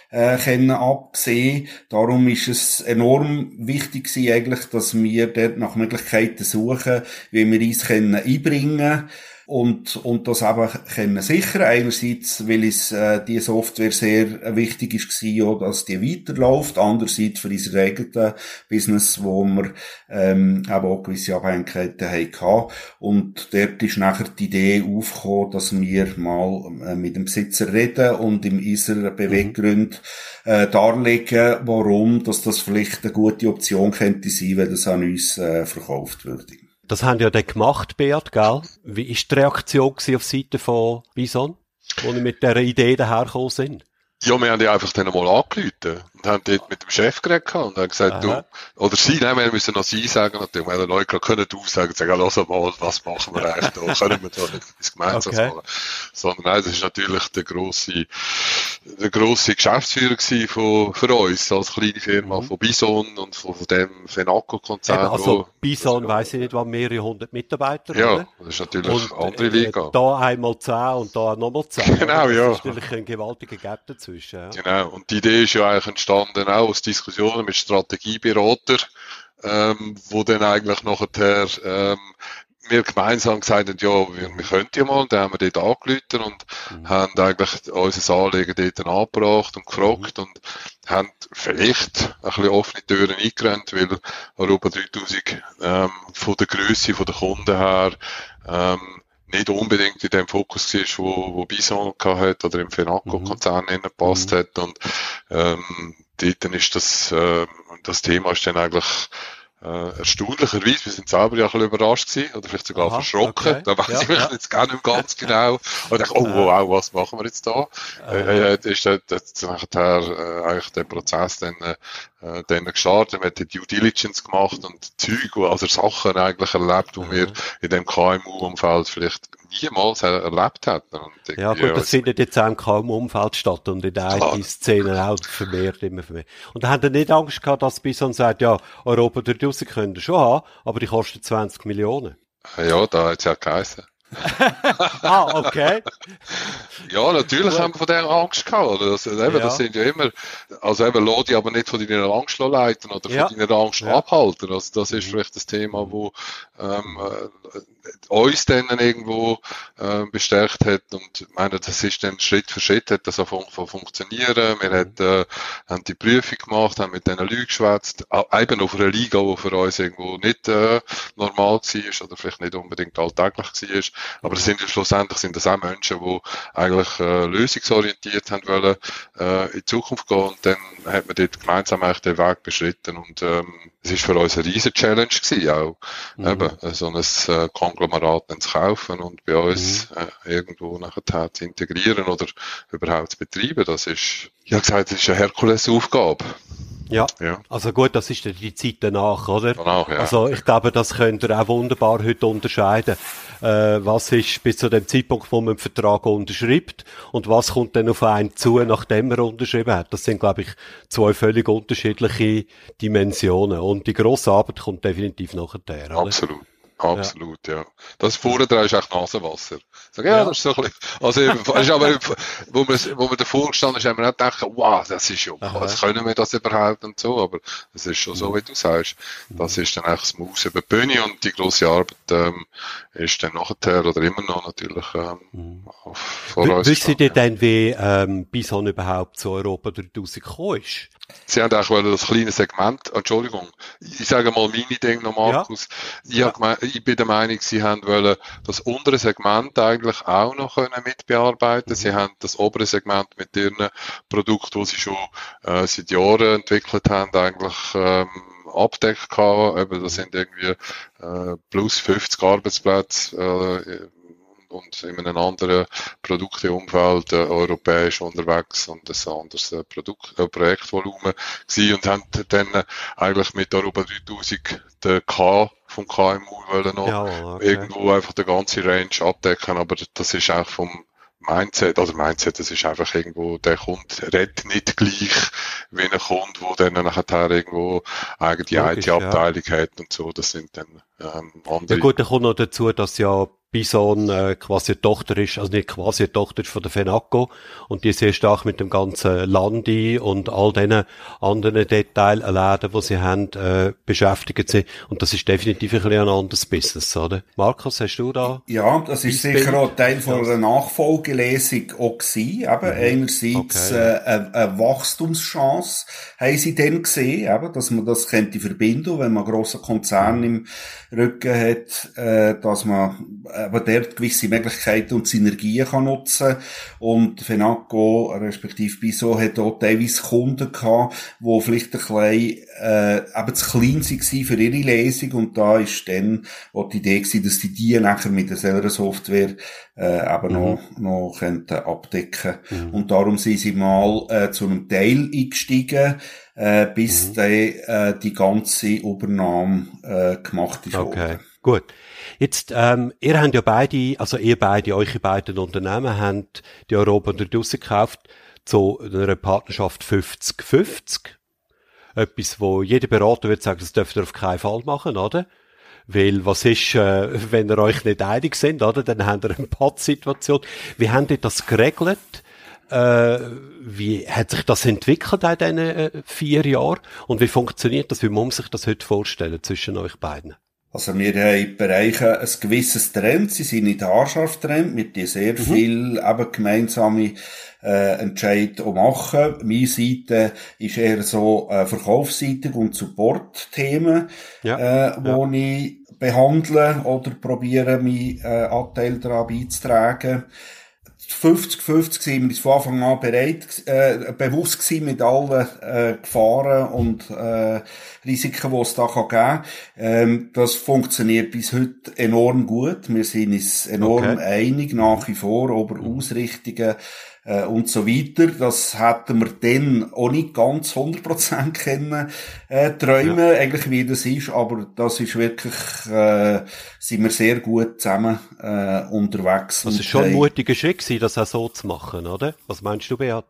äh, können absehen. Darum ist es enorm wichtig gewesen, eigentlich, dass wir dort nach Möglichkeiten suchen, wie wir uns können einbringen können und, und das eben können sichern. Einerseits, weil es äh, die Software sehr wichtig ist war, dass die weiterläuft. Andererseits für unser eigenes Business, wo wir ähm, eben auch gewisse Abhängigkeiten hatten. Und dort ist nachher die Idee aufgekommen, dass wir mal äh, mit dem Besitzer reden und im unserer Beweggrund äh, darlegen, warum dass das vielleicht eine gute Option könnte sein, wenn das an uns äh, verkauft würde. Das haben ja dann gemacht, Beat, gell? Wie ist die Reaktion auf Seite von Bison, wo wir mit dieser Idee dahergekommen sind? Ja, wir haben die einfach dann mal angerufen und haben dort mit dem Chef geredet und haben gesagt, Aha. du, oder sie, nein, wir müssen noch sie sagen, natürlich, wir haben Leute können du sagen, sagen, lass mal, was machen wir eigentlich da, können wir da nicht etwas gemeinsam okay. machen. Sondern nein, das ist natürlich der grosse, der grosse Geschäftsführer gewesen von, für uns, als kleine Firma, mhm. von Bison und von, von dem Fenaco-Konzern. Also, Bison, weiss ich nicht, war mehrere hundert Mitarbeiter, Ja, oder? das ist natürlich und, andere Liga. Äh, da einmal zehn und da nochmal zehn. Genau, ja. Das ist natürlich ein gewaltiger Gap dazwischen. Ja. Genau, und die Idee ist ja eigentlich entstanden, auch aus Diskussionen mit Strategieberater, ähm, wo dann eigentlich nachher ähm, wir gemeinsam gesagt haben, ja, wir, wir könnten ja mal, und dann haben wir dort angerufen und mhm. haben eigentlich unser Anliegen dort angebracht und gefragt mhm. und haben vielleicht ein bisschen offene Türen eingerannt, weil Europa 3000 ähm, von der Größe von der Kunden her ähm, nicht unbedingt in dem Fokus war, wo, wo Bison hat oder im Fenaco-Konzern mhm. gepasst mhm. hat und ähm, dort ist das, äh, das Thema ist dann eigentlich äh, erstaunlicherweise, wir sind selber ja ein bisschen überrascht gewesen, oder vielleicht sogar Aha, verschrocken. Okay. Da weiß ja, ich mich ja. jetzt gar nicht ganz genau. Und ich, oh, wow, was machen wir jetzt da? Äh, äh, ist dann, nachher, äh, eigentlich der Prozess dann, äh, dann gestartet. Wir haben die Due Diligence gemacht und Zeug, also Sachen eigentlich erlebt, die wir in dem KMU-Umfeld vielleicht niemals erlebt hätten. Und ja gut, das findet jetzt auch im KMU-Umfeld statt und in der IT-Szene auch vermehrt, immer vermehrt. Und da haben ihr nicht Angst gehabt, dass Bison sagt, ja, Europa dort draussen könnt ihr schon haben, aber die kosten 20 Millionen. Ja, da hat es ja geheißen. ah, okay. Ja, natürlich haben wir von der Angst gehabt. Oder? Das, eben, ja. das sind ja immer, also eben, lass dich aber nicht von deiner Angst leiten oder von ja. deiner Angst ja. abhalten. Also, das ist mhm. vielleicht das Thema, wo ähm, äh, uns dann irgendwo äh, bestärkt hat und meine, das ist dann Schritt für Schritt hat das auch fun funktionieren. Wir mhm. hat, äh, haben die Prüfung gemacht, haben mit diesen Leuten geschwätzt, eben auf einer Liga, die für uns irgendwo nicht äh, normal war oder vielleicht nicht unbedingt alltäglich war. Aber das sind ja schlussendlich sind das auch Menschen, die eigentlich äh, lösungsorientiert haben wollen, äh, in die Zukunft gehen und dann hat man dort gemeinsam eigentlich den Weg beschritten und ähm, es ist für uns eine riesen Challenge gewesen, auch mhm. eben, so ein äh, Konglomerat zu kaufen und bei uns mhm. äh, irgendwo nachher zu integrieren oder überhaupt zu betreiben. Das ist, ich habe gesagt, das ist eine Herkulesaufgabe. Ja. ja. Also gut, das ist die Zeit danach, oder? Danach, ja. Also ich glaube, das könnt ihr auch wunderbar heute unterscheiden. Äh, was ist bis zu dem Zeitpunkt, wo man den Vertrag unterschreibt und was kommt dann auf einen zu, nachdem er unterschrieben hat. Das sind, glaube ich, zwei völlig unterschiedliche Dimensionen. Und die grosse Arbeit kommt definitiv nachher. Oder? Absolut. Absolut, ja. ja. Das vorne dran ist echt Nasenwasser. Sag, ja, ja, das ist so ein bisschen, also, ist aber, wo wir, wo wir davor gestanden sind, haben wir nicht gedacht, wow, das ist ja, was können wir das überhaupt und so, aber es ist schon so, mhm. wie du sagst. Das ist dann eigentlich das Maus über die Bühne und die grosse Arbeit, ähm, ist dann nachher oder immer noch natürlich, ähm, mhm. vor uns. Wisst ihr denn, wie, ähm, Bison überhaupt zu Europa draussen gekommen ist? Sie haben auch das kleine Segment, Entschuldigung, ich sage mal meine Dinge noch, Markus. Ja. Ich, gemeint, ich bin der Meinung, Sie haben wollen das untere Segment eigentlich auch noch können mitbearbeiten. Mhm. Sie haben das obere Segment mit ihren Produkten, die Sie schon äh, seit Jahren entwickelt haben, eigentlich ähm, abdeckt gehabt. Eben, das sind irgendwie äh, plus 50 Arbeitsplätze äh, und in einem anderen Produkteumfeld äh, europäisch unterwegs und ein anderes äh, Produkt, äh, Projektvolumen gewesen und haben dann äh, eigentlich mit Europa 3000 den K vom KMU wollen noch ja, okay. irgendwo einfach die ganze Range abdecken, aber das ist auch vom Mindset, also Mindset, das ist einfach irgendwo, der Kunde redet nicht gleich wie ein Kunde, der dann nachher irgendwo eigene IT-Abteilung ja. hat und so, das sind dann ähm. Ja gut, dann kommt noch dazu, dass ja Bison äh, quasi eine Tochter ist, also nicht quasi eine Tochter ist von der Fenaco und die sehr stark mit dem ganzen Landi und all diesen anderen Detailläden, die sie haben, äh, beschäftigt sind und das ist definitiv ein, ein anderes Business, oder? Markus, hast du da? Ja, das ist sicher auch Teil von einer Nachfolgelesung auch gewesen, eben mhm. einerseits okay. äh, eine, eine Wachstumschance haben sie dann gesehen, eben, dass man das könnte verbinden, wenn man einen grossen Konzern im Rücken hat, äh, dass man äh, aber dort gewisse Möglichkeiten und Synergien kann nutzen und Fenaco, respektive Biso, hat auch teilweise Kunden gehabt, die vielleicht ein bisschen, äh, eben zu klein waren für ihre Lesung und da ist dann auch die Idee gewesen, dass die die nachher mit der selber Software äh, eben mhm. noch, noch könnten abdecken mhm. und darum sind sie mal äh, zu einem Teil eingestiegen, äh, bis mhm. dann äh, die ganze Übernahme äh, gemacht ist. Okay, worden. gut. Jetzt, ähm, ihr habt ja beide, also ihr beide, eure beiden Unternehmen habt die Europa dort gekauft zu einer Partnerschaft 50-50. Etwas, wo jeder Berater wird sagen, das dürft ihr auf keinen Fall machen, oder? Weil was ist, äh, wenn ihr euch nicht einig sind, oder? Dann habt ihr eine Pattsituation. Wie habt ihr das geregelt? Äh, wie hat sich das entwickelt in diesen äh, vier Jahren? Und wie funktioniert das? Wie muss man sich das heute vorstellen zwischen euch beiden? Also wir haben Bereiche ein gewisses Trend, sie sind nicht haarscharf Trend, wir haben sehr mhm. viel eben gemeinsame äh, Entscheid machen. Meine Seite ist eher so äh, verkaufsseitig und Support-Themen, ja, äh, wo ja. ich behandle oder probiere, meinen äh, Anteil daran beizutragen. 50-50 sind wir von Anfang an bereit, äh, bewusst gewesen mit allen äh, Gefahren und äh, Risiken, die es da kann geben ähm, Das funktioniert bis heute enorm gut. Wir sind uns enorm okay. einig nach wie vor über Ausrichtungen äh, und so weiter. Das hätten wir dann auch nicht ganz 100% kennen äh, träumen, ja. eigentlich wie das ist, aber das ist wirklich, äh, sind wir sehr gut zusammen äh, unterwegs. Das ist schon ein mutiger Schritt das auch so zu machen, oder? Was meinst du, Beat?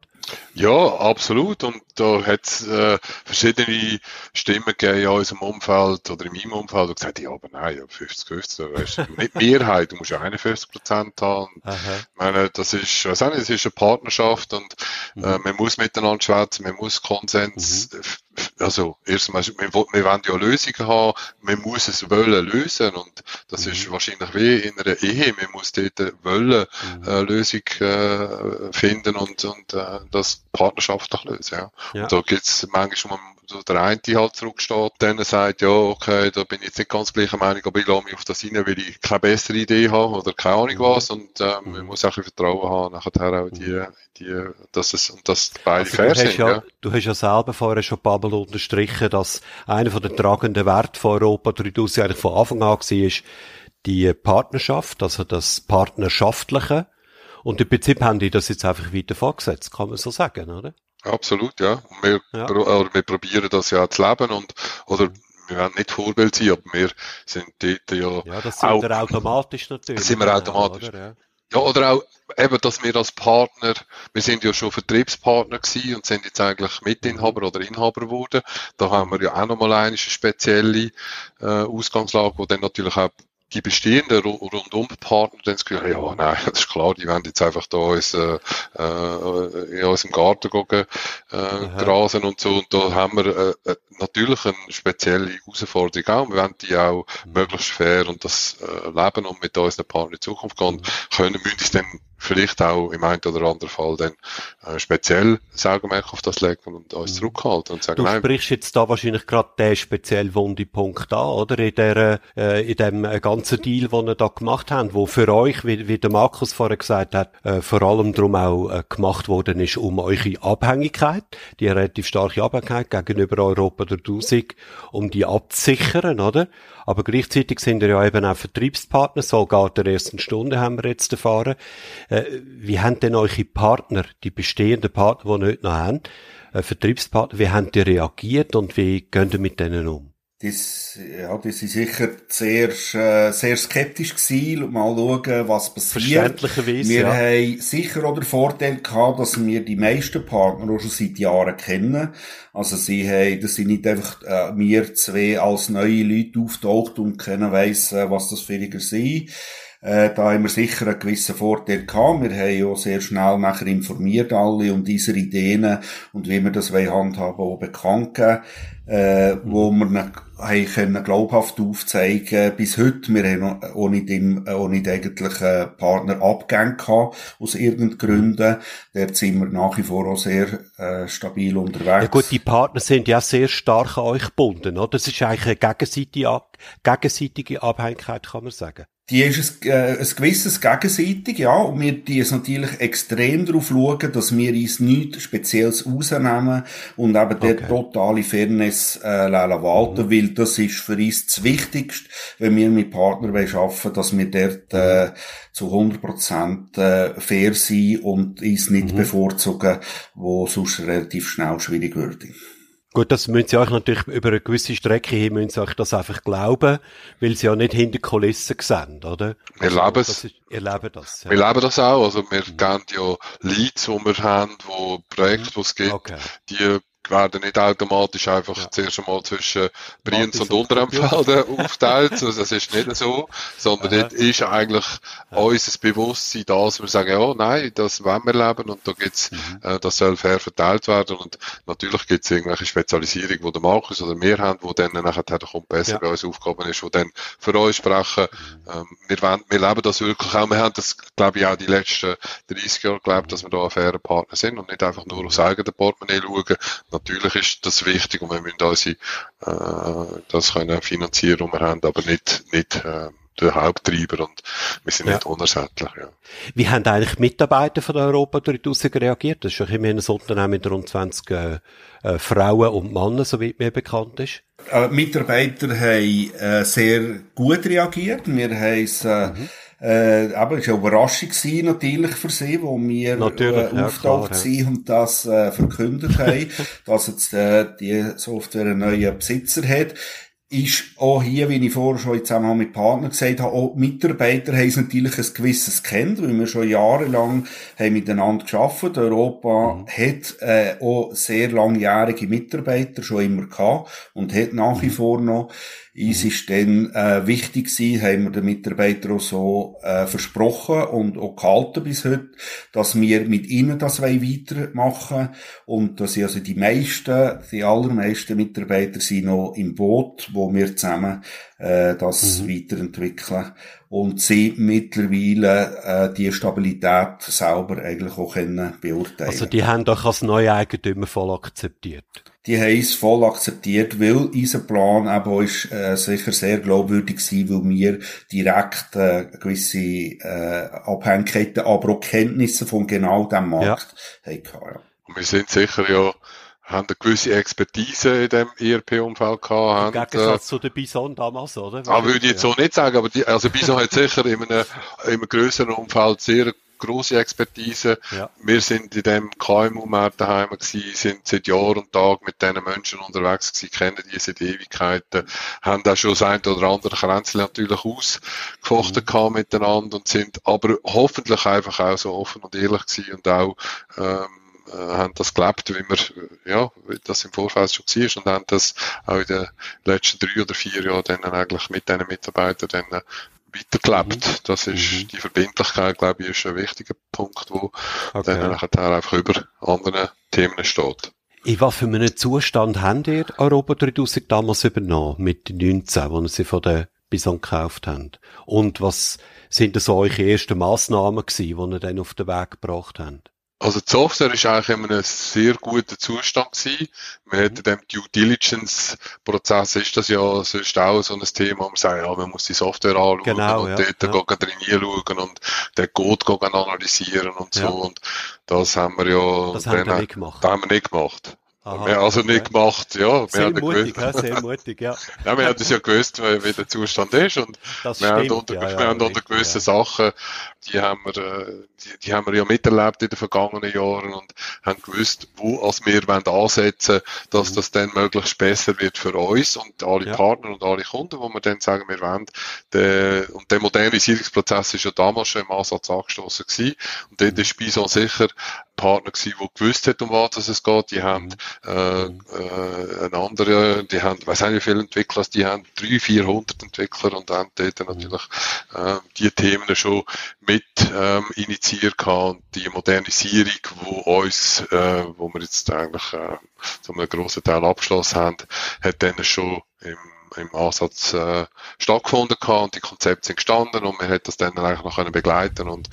Ja, absolut. Und da hat es äh, verschiedene Stimmen gegeben in unserem Umfeld oder in meinem Umfeld, die gesagt haben, ja, aber nein, 50-50, weißt du, nicht Mehrheit, du musst ja 51 Prozent haben. Ich meine, das ist, weiß auch nicht, das ist eine Partnerschaft und äh, mhm. man muss miteinander schwätzen, man muss Konsens mhm also erstmal, wir, wir wollen ja Lösungen haben, man muss es wollen lösen und das mhm. ist wahrscheinlich wie in einer Ehe, man muss dort wollen mhm. äh, Lösung äh, finden und, und äh, das partnerschaftlich lösen. Ja. ja. Und da gibt's manchmal so der eine halt zurücksteht, dann sagt, ja, okay, da bin ich jetzt nicht ganz gleicher Meinung, aber ich lasse mich auf das rein, weil ich keine bessere Idee habe oder keine Ahnung mhm. was und ähm, mhm. man muss auch ein Vertrauen haben, nachher auch die, mhm. die, dass es, und dass beide also, fair sind. Ja, ja, Du hast ja selber vorher schon ein paar Mal unterstrichen, dass einer von den tragenden Werten von Europa 3000 eigentlich von Anfang an war, die Partnerschaft, also das Partnerschaftliche. Und im Prinzip haben die das jetzt einfach weiter vorgesetzt, kann man so sagen, oder? Absolut, ja. Und wir, ja. Oder wir probieren das ja zu leben und, oder wir wollen nicht Vorbild sein, aber wir sind dort ja. Ja, das sind auch, wir automatisch natürlich. Das sind wir automatisch. Oder, ja. ja, oder auch, eben, dass wir als Partner, wir sind ja schon Vertriebspartner gewesen und sind jetzt eigentlich Mitinhaber oder Inhaber geworden. Da haben wir ja auch nochmal eine spezielle äh, Ausgangslage, wo dann natürlich auch die bestehenden Rundum-Partner dann das Gefühl, ja, nein, das ist klar, die werden jetzt einfach da uns, äh, äh, in unserem Garten gucken, äh, grasen und so. Und da haben wir äh, äh, natürlich eine spezielle Herausforderung auch. Wir wollen die auch mhm. möglichst fair und das äh, Leben und mit unseren Partnern in Zukunft gehen, mhm. können, müssen uns dann vielleicht auch im einen oder anderen Fall dann äh, speziell das Augenmerk auf das legen und uns mhm. zurückhalten und sagen, du nein. sprichst jetzt da wahrscheinlich gerade den speziell wunden Punkt an, oder? In der, äh, in dem äh, ganzen Deal, den ihr da gemacht habt, wo für euch, wie, wie der Markus vorher gesagt hat, äh, vor allem darum auch äh, gemacht worden ist, um eure Abhängigkeit, die relativ starke Abhängigkeit gegenüber Europa der Dusig, um die abzusichern, oder? Aber gleichzeitig sind wir ja eben auch Vertriebspartner, sogar der ersten Stunde haben wir jetzt erfahren. Äh, wie haben denn eure Partner, die bestehenden Partner, die nicht noch haben, äh, Vertriebspartner, wie haben die reagiert und wie gehen die mit denen um? Das, ja, das ist sicher sehr, äh, sehr skeptisch gewesen. Mal schauen, was passiert. Verständlicherweise, Wir ja. haben sicher auch den Vorteil gehabt, dass wir die meisten Partner auch schon seit Jahren kennen. Also sie haben, das sind nicht einfach äh, wir zwei als neue Leute auftaucht und keiner weiss, äh, was das für sind. Äh, da haben wir sicher einen gewissen Vorteil gehabt. Wir haben ja sehr schnell nachher informiert alle und diese Ideen und wie wir das handhaben auch bekannt gegeben, äh, wo wir haben können glaubhaft aufzeigen bis heute. Wir haben auch nicht, im, auch nicht eigentlich Partner Abgänge gehabt, aus irgendeinen Gründen. Dort sind wir nach wie vor auch sehr äh, stabil unterwegs. Ja gut, die Partner sind ja sehr stark an euch gebunden, oder? Das ist eigentlich eine gegenseitige, gegenseitige Abhängigkeit, kann man sagen. Die ist ein, äh, ein gewisses gegenseitig, ja, und wir die ist natürlich extrem darauf schauen, dass wir uns nichts Spezielles rausnehmen und eben okay. der totale Fairness äh, walten, mhm. weil das ist für uns das Wichtigste, wenn wir mit Partnern arbeiten dass wir dort äh, zu 100% äh, fair sind und uns nicht mhm. bevorzugen, wo sonst relativ schnell schwierig würde. Gut, das müssen Sie euch natürlich über eine gewisse Strecke hin, müssen Sie euch das einfach glauben, weil Sie ja nicht hinter Kulissen sehen, oder? Wir also, leben es. Ihr lebt das. Ja. Wir leben das auch. Also wir mhm. geben ja Leads, die wir haben, wo Projekte, die es gibt, okay. die werden nicht automatisch einfach ja. zuerst einmal zwischen Brienz und Unterempfelden aufteilt. Also das ist nicht so, sondern dort ist eigentlich ja. unser Bewusstsein dass wir sagen, ja, nein, das wollen wir leben und da gibt's, mhm. äh, das soll fair verteilt werden und natürlich gibt's irgendwelche Spezialisierung, wo der Markus oder wir haben, wo dann nachher kommt besser ja. bei uns Aufgaben ist, wo dann für uns sprechen. Mhm. Ähm, wir, wollen, wir leben das wirklich auch. Wir haben das, glaube ich, auch die letzten 30 Jahre geglaubt, dass wir da ein fairer Partner sind und nicht einfach nur aufs eigene Portemonnaie schauen. Natürlich ist das wichtig und wir müssen unsere, äh, das können finanzieren, was wir haben, aber nicht, nicht, äh, der Haupttreiber und wir sind ja. nicht unersättlich. Ja. Wie haben eigentlich Mitarbeiter von der Europa draussen reagiert? Das ist ja immerhin ein Unternehmen mit rund 20 äh, äh, Frauen und Männern, soweit mir bekannt ist. Äh, Mitarbeiter haben äh, sehr gut reagiert. Wir haben es äh, mhm äh, aber es war eine Überraschung gewesen, natürlich für sie, wo wir natürlich, äh, auftaucht ja, sind und das äh, verkündet haben, dass jetzt äh, die Software einen neuen Besitzer hat ist auch hier, wie ich vorher schon zusammen mit Partnern gesagt habe, auch Mitarbeiter haben es natürlich ein gewisses kennt, weil wir schon jahrelang haben miteinander gearbeitet. Europa mhm. hat äh, auch sehr langjährige Mitarbeiter schon immer gehabt und hat nach wie mhm. vor noch. Uns ist dann äh, wichtig gewesen, haben wir den Mitarbeitern auch so äh, versprochen und auch gehalten bis heute, dass wir mit ihnen das weitermachen und dass also die meisten, die allermeisten Mitarbeiter sind noch im Boot, wo wir zusammen äh, das mhm. weiterentwickeln und sie mittlerweile äh, die Stabilität selber eigentlich auch können beurteilen. Also die haben doch als neue Eigentümer voll akzeptiert die haben es voll akzeptiert, weil unser Plan eben ist, äh, sicher sehr glaubwürdig war, weil wir direkt äh, gewisse äh, Abhängigkeiten, aber auch Kenntnisse von genau diesem Markt ja. hatten. Ja. Und wir sind sicher ja haben eine gewisse Expertise in dem ERP-Umfeld gehabt. Im Gegensatz äh, zu der Bison damals, oder? Ah, würde ich jetzt so nicht sagen, aber die, also Bison hat sicher in einem, in einem grösseren Umfeld sehr große Expertise. Ja. Wir sind in dem KMU-Markt daheim gewesen, sind seit Jahr und Tag mit diesen Menschen unterwegs gewesen, kennen die seit Ewigkeiten, haben da schon das eine oder andere Kränzchen natürlich ausgefochten mhm. miteinander und sind aber hoffentlich einfach auch so offen und ehrlich gewesen und auch, ähm, äh, haben das gelebt, wie wir, ja, wie das im Vorfeld schon war und haben das auch in den letzten drei oder vier Jahren dann eigentlich mit diesen Mitarbeitern dann weitergelebt. Mhm. Das ist, mhm. die Verbindlichkeit, glaube ich, ist ein wichtiger Punkt, wo okay. dann nachher einfach über andere Themen steht. In was für einem Zustand habt ihr Europa 3000 damals übernommen, mit den 19, wo sie von der Bison gekauft habt? Und was sind das eure ersten Massnahmen gewesen, die ihr dann auf den Weg gebracht habt? Also die Software ist eigentlich in einem sehr guten Zustand gewesen. Wir hätten dem Due Diligence Prozess ist das ja sonst auch so ein Thema, wo man sagt, ja, man muss die Software anschauen genau, und ja, dort ja. gehen drin schauen und den Code analysieren und ja. so. Und das haben wir ja, das haben wir nicht gemacht. Das haben wir nicht gemacht. Aha, wir haben also nicht gemacht, ja. Sehr wir mutig, gewusst, ja, sehr mutig, ja. ja, wir haben das ja gewusst, wie der Zustand ist und das wir stimmt, haben unter, ja, wir haben unter gewissen Sachen, die haben wir, äh, die, die haben wir ja miterlebt in den vergangenen Jahren und haben gewusst, wo als wir wollen ansetzen, dass mhm. das dann möglichst besser wird für uns und alle Partner und alle Kunden, wo wir dann sagen, wir wollen. Der, und der Modernisierungsprozess ist ja damals schon im Ansatz angestoßen gewesen und dort mhm. ist Bison sicher Partner gewesen, der gewusst hat, um was es geht. Die haben mhm. äh, äh, eine andere, die haben, weiß nicht wie viele Entwickler, die haben 300, 400 Entwickler und haben dort natürlich äh, die Themen schon mit ähm, initiiert gehabt und die Modernisierung, wo uns, äh, wo wir jetzt eigentlich äh, zu einem grossen Teil abgeschlossen haben, hat dann schon im im Ansatz äh, stattgefunden gehabt und die Konzepte sind gestanden und man hat das dann eigentlich noch können begleiten und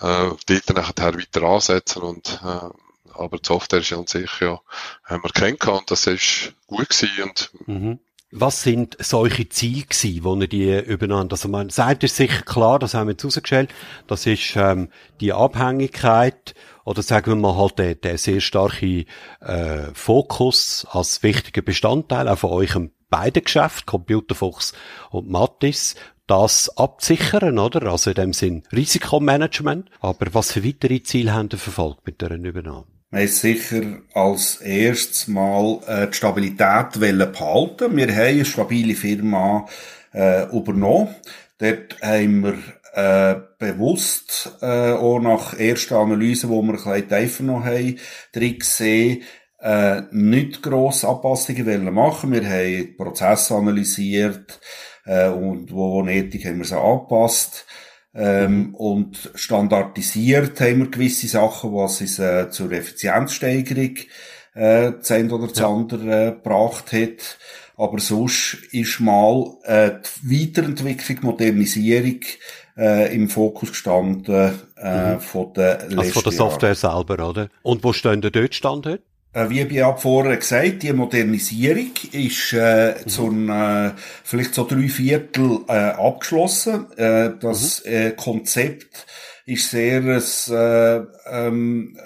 äh, dort nachher weiter ansetzen und äh, aber die Software ist ja an sich ja, haben wir kennengelernt das ist gut gewesen und mhm. Was sind solche Ziele gewesen, wo ihr die übereinander, also man sagt ist sicher klar, das haben wir jetzt rausgestellt, das ist ähm, die Abhängigkeit oder sagen wir mal halt der, der sehr starke äh, Fokus als wichtiger Bestandteil auch von eurem beiden Geschäft, Computerfuchs und Mattis, das abzusichern, oder? Also in dem Sinn Risikomanagement. Aber was für weitere Ziele haben ihr verfolgt mit dieser Übernahme? Wir haben sicher als erstes Mal äh, die Stabilität behalten. Wir haben eine stabile Firma äh, übernommen. Dort haben wir äh, bewusst, äh, auch nach ersten Analysen, die wir ein bisschen tiefer noch haben, drin gesehen, äh, nicht gross Anpassungen wollen machen. Wir haben Prozesse analysiert äh, und wo nötig haben wir sie angepasst. Ähm, und standardisiert haben wir gewisse Sachen, was uns äh, zur Effizienzsteigerung äh, eine oder das ja. andere äh, gebracht hat. Aber sonst ist mal äh, die Weiterentwicklung, Modernisierung äh, im Fokus gestanden äh, mhm. von der Also von der Software Jahr. selber, oder? Und wo stehen ihr dort stand heute? Äh, wie ich ja vorher gesagt, die Modernisierung ist äh, mhm. zu äh, vielleicht so drei Viertel äh, abgeschlossen. Äh, das mhm. äh, Konzept ist sehr äh, ähm,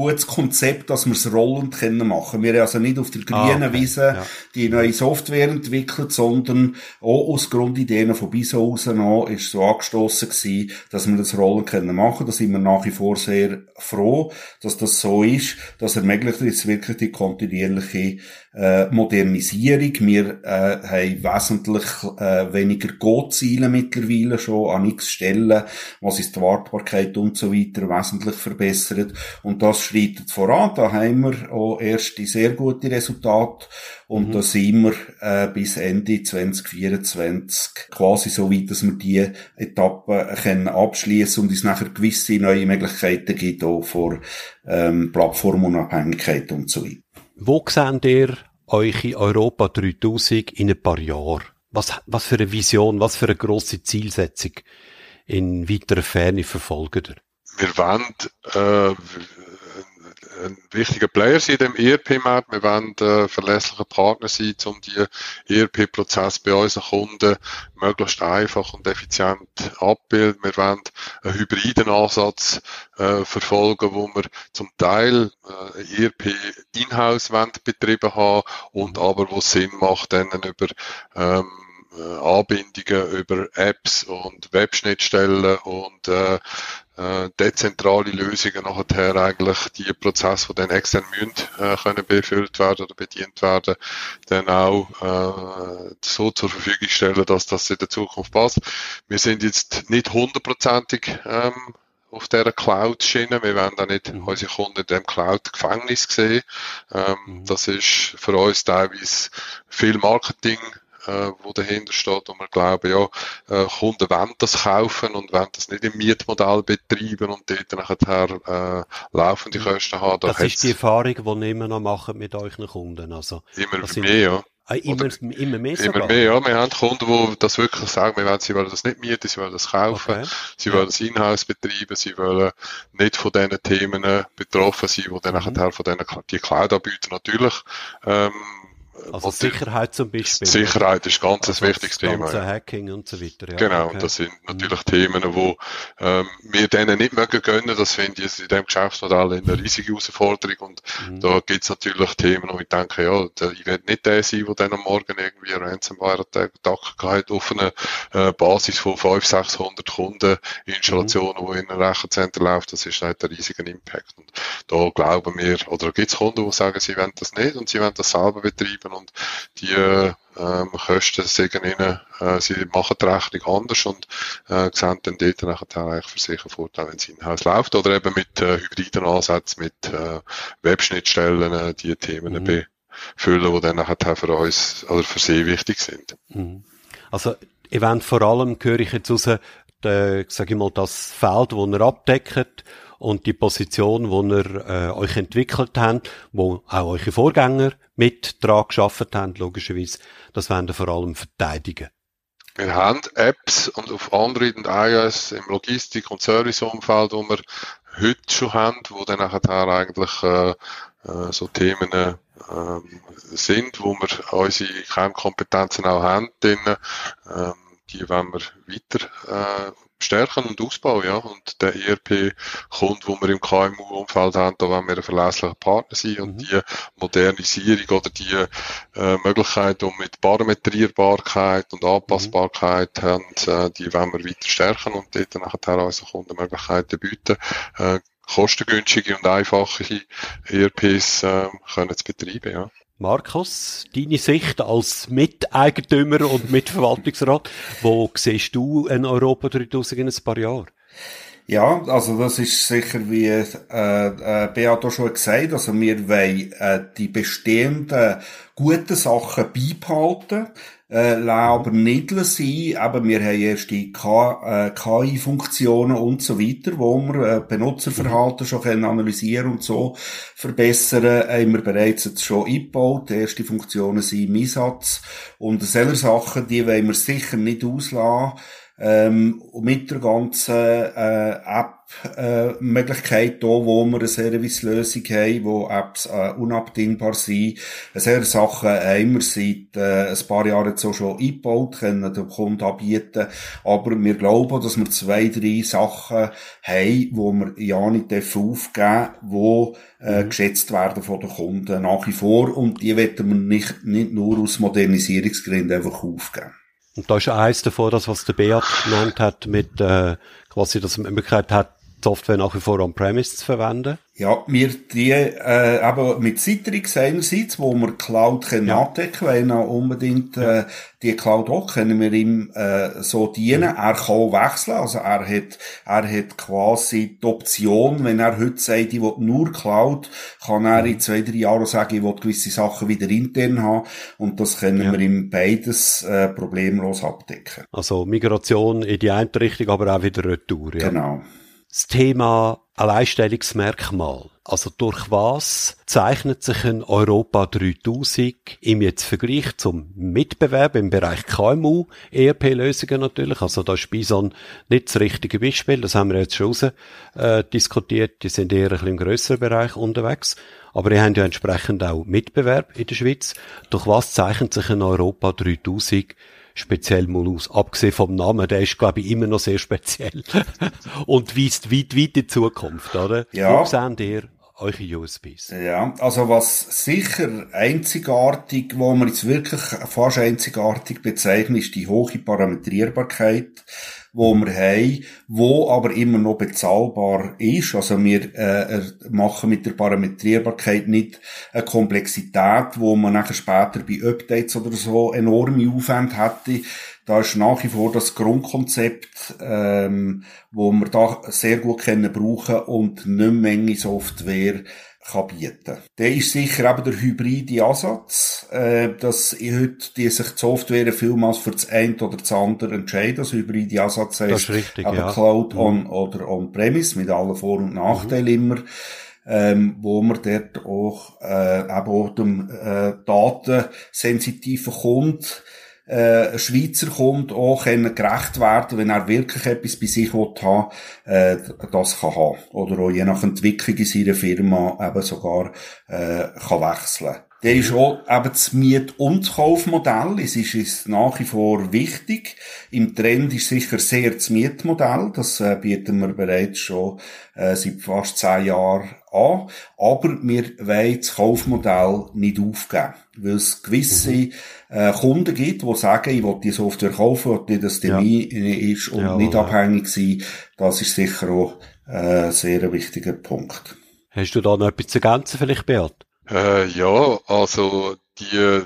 gutes Konzept, dass wir es rollend können machen. Wir haben also nicht auf der grünen ah, okay. Wiese ja. die neue Software entwickelt, sondern auch aus Grundideen von bis raus noch ist so angestoßen gewesen, dass wir das rollend können machen. Da sind wir nach wie vor sehr froh, dass das so ist. Das ermöglicht jetzt wirklich die kontinuierliche äh, Modernisierung. Wir äh, haben wesentlich äh, weniger Go-Ziele mittlerweile schon an x Stellen, was ist die Wartbarkeit und so weiter wesentlich verbessert. Und das schreitet voran. Da haben wir auch erste sehr gute Resultate. Und mhm. da sind wir äh, bis Ende 2024 quasi so weit, dass wir die Etappe können abschließen und es nachher gewisse neue Möglichkeiten gibt, auch vor ähm, Plattformunabhängigkeit und so weiter. Wo seht ihr euch in Europa 3000 in ein paar Jahren? Was, was für eine Vision, was für eine grosse Zielsetzung in weiterer Ferne verfolgen ihr? Wir wollen äh, ein wichtiger Player sein in dem ERP-Markt. Wir wollen äh, verlässlicher Partner sein, um die ERP-Prozesse bei unseren Kunden möglichst einfach und effizient abbilden. Wir wollen einen hybriden Ansatz äh, verfolgen, wo wir zum Teil äh, ERP in-house betrieben haben und aber wo es Sinn macht, dann über ähm, äh, Anbindungen über Apps und Webschnittstellen und äh, äh, dezentrale Lösungen nachher eigentlich die Prozesse, die dann extern müssen, äh, können befüllt werden oder bedient werden, dann auch äh, so zur Verfügung stellen, dass das in der Zukunft passt. Wir sind jetzt nicht hundertprozentig ähm, auf dieser Cloud-Schiene. Wir wollen da nicht mhm. unsere Kunden in dem Cloud-Gefängnis sehen. Ähm, mhm. Das ist für uns teilweise viel Marketing äh, wo dahinter steht und wir glauben, ja, äh, Kunden wollen das kaufen und wollen das nicht im Mietmodell betreiben und dort nachher äh, laufende Kosten haben. Da das ist die Erfahrung, die ihr immer noch macht mit euren Kunden. Also, immer mehr, ja. Ah, immer, immer mehr sogar? Immer mehr, ja. Wir haben Kunden, die das wirklich sagen, wir wollen, sie wollen das nicht mieten, sie wollen das kaufen, okay. sie wollen das Inhouse betreiben, sie wollen nicht von diesen Themen betroffen sein, die dann mhm. nachher von diesen, die Cloud-Anbieter natürlich ähm, also Sicherheit zum Beispiel. Sicherheit ist ganz also ein wichtiges das Thema. Ja. Hacking und so weiter. Ja. Genau, okay. das sind natürlich mhm. Themen, wo ähm, wir denen nicht mögen gönnen. Das finde ich in diesem Geschäftsmodell eine riesige Herausforderung. Und mhm. da gibt es natürlich Themen, wo ich denke, ja, ich werde nicht der sein, der dann am Morgen irgendwie eine Ransomware-Attacke hat auf einer äh, Basis von 500, 600 Kunden Installationen, mhm. die in einem Rechenzentrum läuft. Das ist halt ein riesiger Impact. Und da glauben wir, oder gibt es Kunden, die sagen, sie wollen das nicht und sie wollen das selber betreiben und die ähm, Kosten sagen ihnen, äh, sie machen die Rechnung anders und äh, sehen dann dort nachher eigentlich für sich einen Vorteil, wenn es in-house läuft oder eben mit äh, hybriden Ansätzen, mit äh, Webschnittstellen äh, die Themen mhm. befüllen, die dann nachher für uns oder für sie wichtig sind. Mhm. Also Event vor allem höre ich jetzt raus, der, sag ich mal, das Feld, das er abdeckt und die Position, wo ihr äh, euch entwickelt habt, wo auch eure Vorgänger mit dran geschafft haben, logischerweise, das werden ihr vor allem verteidigen. Wir haben Apps und auf Android und iOS im Logistik- und Serviceumfeld, wo wir heute schon haben, wo dann nachher eigentlich äh, äh, so Themen äh, sind, wo wir unsere Kernkompetenzen auch haben. Drin, ähm, die wollen wir weiter äh, stärken und ausbauen, ja. Und der ERP kommt, wo wir im KMU-Umfeld haben, da wollen wir ein verlässlicher Partner sein und mhm. die Modernisierung oder die äh, Möglichkeit, um mit Parametrierbarkeit und Anpassbarkeit mhm. haben, äh, die wollen wir weiter stärken und dort nachher unseren Kunden Möglichkeiten bieten, äh, kostengünstige und einfache ERPs äh, können zu betreiben, ja. Markus, deine Sicht als Miteigentümer und Mitverwaltungsrat, wo siehst du in Europa 3000 in ein paar Jahren? Ja, also das ist sicher, wie äh, äh, Beat auch schon gesagt also wir wollen äh, die bestehenden guten Sachen beibehalten, äh, aber nicht sein. Eben, wir haben erst die KI-Funktionen äh, und so weiter, wo wir äh, Benutzerverhalten schon können analysieren und so verbessern. Haben wir bereits jetzt schon eingebaut. Die ersten Funktionen sind im Einsatz. Und solche Sachen, die wollen wir sicher nicht auslassen ähm, mit der ganzen äh, App-Möglichkeit äh, wo wir eine Servicelösung haben, wo Apps äh, unabdingbar sind. Sehr Sachen haben wir seit äh, ein paar Jahren so schon eingebaut, können den Kunden anbieten. Aber wir glauben, dass wir zwei, drei Sachen haben, wo wir ja nicht aufgeben wo äh, mhm. geschätzt werden von den Kunden nach wie vor. Und die werden wir nicht, nicht nur aus Modernisierungsgründen einfach aufgeben. Und da ist eins davon, das, was der Beat genannt hat, mit äh, quasi, dass man die Möglichkeit hat, Software nach wie vor on-premise zu verwenden. Ja, wir die äh, eben mit Citrix einerseits, wo wir Cloud können ja. abdecken, weil er unbedingt äh, die Cloud auch können wir ihm äh, so dienen. Er kann wechseln, also er hat er hat quasi die Option, wenn er heute sagt, ich will nur Cloud, kann er in zwei drei Jahren sagen, ich will gewisse Sachen wieder intern haben und das können ja. wir ihm beides äh, problemlos abdecken. Also Migration in die eine Richtung, aber auch wieder Retour. Ja. Genau. Das Thema Alleinstellungsmerkmal. Also durch was zeichnet sich ein Europa 3000 im jetzt Vergleich zum Mitbewerb im Bereich KMU, ERP-Lösungen natürlich. Also da ist Bison nicht das richtige Beispiel. Das haben wir jetzt schon raus, äh, diskutiert. Die sind eher ein bisschen im grösseren Bereich unterwegs. Aber ihr habt ja entsprechend auch Mitbewerb in der Schweiz. Durch was zeichnet sich ein Europa 3000 speziell mal aus. Abgesehen vom Namen, der ist, glaube ich, immer noch sehr speziell. und weist weit, weit in die Zukunft, oder? Ja. Wo seht ihr eure USBs? Ja, also was sicher einzigartig, wo man jetzt wirklich fast einzigartig bezeichnet, ist die hohe Parametrierbarkeit wo wir haben, wo aber immer noch bezahlbar ist. Also wir äh, machen mit der Parametrierbarkeit nicht eine Komplexität, wo man nachher später bei Updates oder so enorme Aufwände hätte. Da ist nach wie vor das Grundkonzept, ähm, wo wir da sehr gut können brauchen und nicht Menge Software kann bieten. Der ist sicher eben der hybride Ansatz, äh, dass heute die sich die Software vielmals für das eine oder das andere entscheiden. Das hybride Ansatz heißt, das ist richtig, eben ja. Cloud mhm. on oder on-premise mit allen Vor- und Nachteilen mhm. immer. Ähm, wo man dort auch, äh, eben auch dem äh, datensensitiven Kunden äh, Schweizer Kunde auch können gerecht werden, wenn er wirklich etwas bei sich will haben, äh, das kann haben. Oder auch je nach Entwicklung in seiner Firma eben sogar äh, kann wechseln. Der ist auch eben das Miet- und Kaufmodell. Es ist uns nach wie vor wichtig. Im Trend ist sicher sehr das Mietmodell. Das äh, bieten wir bereits schon äh, seit fast zehn Jahren an. Aber wir wollen das Kaufmodell nicht aufgeben. Weil es gewisse mhm. äh, Kunden gibt, die sagen, ich will die Software kaufen, die das ja. ist und ja, nicht ja. abhängig sein. Das ist sicher auch äh, ein sehr wichtiger Punkt. Hast du da noch etwas zu ergänzen, vielleicht, Beat? Äh, ja, also die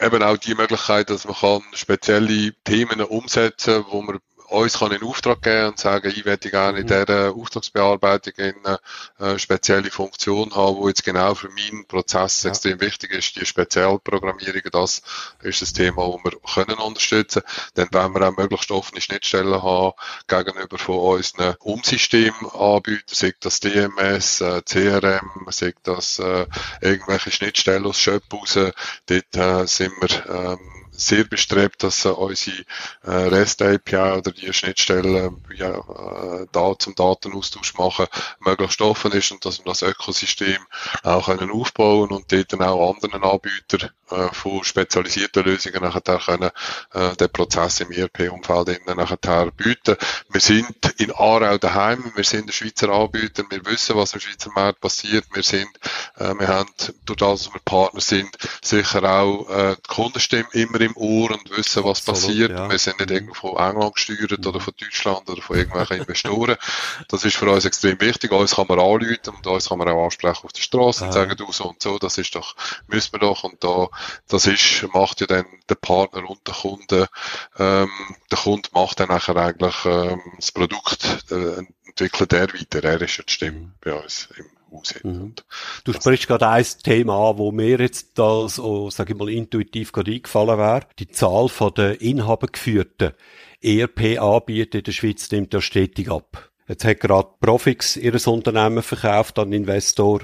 eben auch die Möglichkeit, dass man kann spezielle Themen umsetzen, wo man uns kann in Auftrag geben und sagen, ich werde gerne in mhm. dieser Auftragsbearbeitung eine äh, spezielle Funktion haben, wo jetzt genau für meinen Prozess ja. extrem wichtig ist, die Spezialprogrammierung, das ist das Thema, wo wir können unterstützen. Dann wollen wir auch möglichst offene Schnittstellen haben gegenüber von unseren Umsystemanbietern, sei das DMS, äh, CRM, sei das äh, irgendwelche Schnittstellen aus Shop raus. Dort sind wir ähm, sehr bestrebt, dass äh, unsere äh, REST-API oder die Schnittstelle ja, äh, da zum Datenaustausch machen, möglichst offen ist und dass wir das Ökosystem auch können aufbauen und dort dann auch anderen Anbietern äh, von spezialisierten Lösungen nachher können äh, den Prozess im ERP-Umfeld nachher bieten. Wir sind in Aarau daheim, wir sind ein Schweizer Anbieter, wir wissen, was im Schweizer Markt passiert, wir sind, äh, wir haben durch das, dass wir Partner sind, sicher auch äh, die Kundenstimme immer im Ohr und wissen, was Absolut, passiert. Ja. Wir sind nicht mhm. irgendwo von England gesteuert oder von Deutschland oder von irgendwelchen Investoren. Das ist für uns extrem wichtig. Uns kann man anrufen und uns kann man auch ansprechen auf der Straße und sagen, du so und so, das ist doch, müssen wir doch und da das ist, macht ja dann der Partner und der Kunde, ähm, der Kunde macht dann nachher eigentlich ähm, das Produkt, äh, entwickelt er weiter, er ist ja die Stimme mhm. bei uns im Haus. Mhm. Du sprichst gerade ein Thema an, wo mir jetzt da so, sag ich mal, intuitiv gerade eingefallen wäre. Die Zahl von der inhabergeführten ERP-Anbieter in der Schweiz nimmt ja stetig ab. Jetzt hat gerade Profix ihres Unternehmen verkauft an Investor.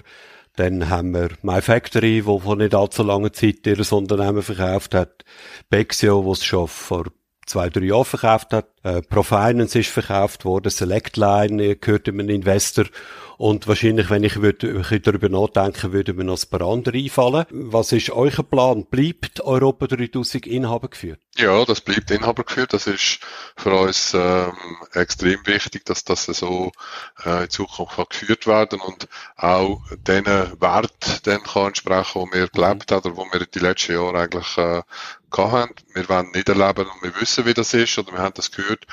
Dann haben wir MyFactory, wo vor nicht allzu langer Zeit ihres Unternehmen verkauft hat. Bexio, wo es schon vor zwei, drei Jahren verkauft hat. Äh, Profinance ist verkauft worden. Selectline gehört einem Investor. Und wahrscheinlich, wenn ich würde, darüber nachdenken, würde mir noch ein paar andere einfallen. Was ist euer Plan? Bleibt Europa 3000 Inhaber geführt? Ja, das bleibt Inhaber geführt. Das ist für uns ähm, extrem wichtig, dass das so äh, in Zukunft kann geführt werden und auch den Wert dann kann entsprechen, wo wir gelebt haben oder wo wir die letzten Jahre eigentlich äh, gehabt Wir wollen nicht erleben und wir wissen, wie das ist oder wir haben das gehört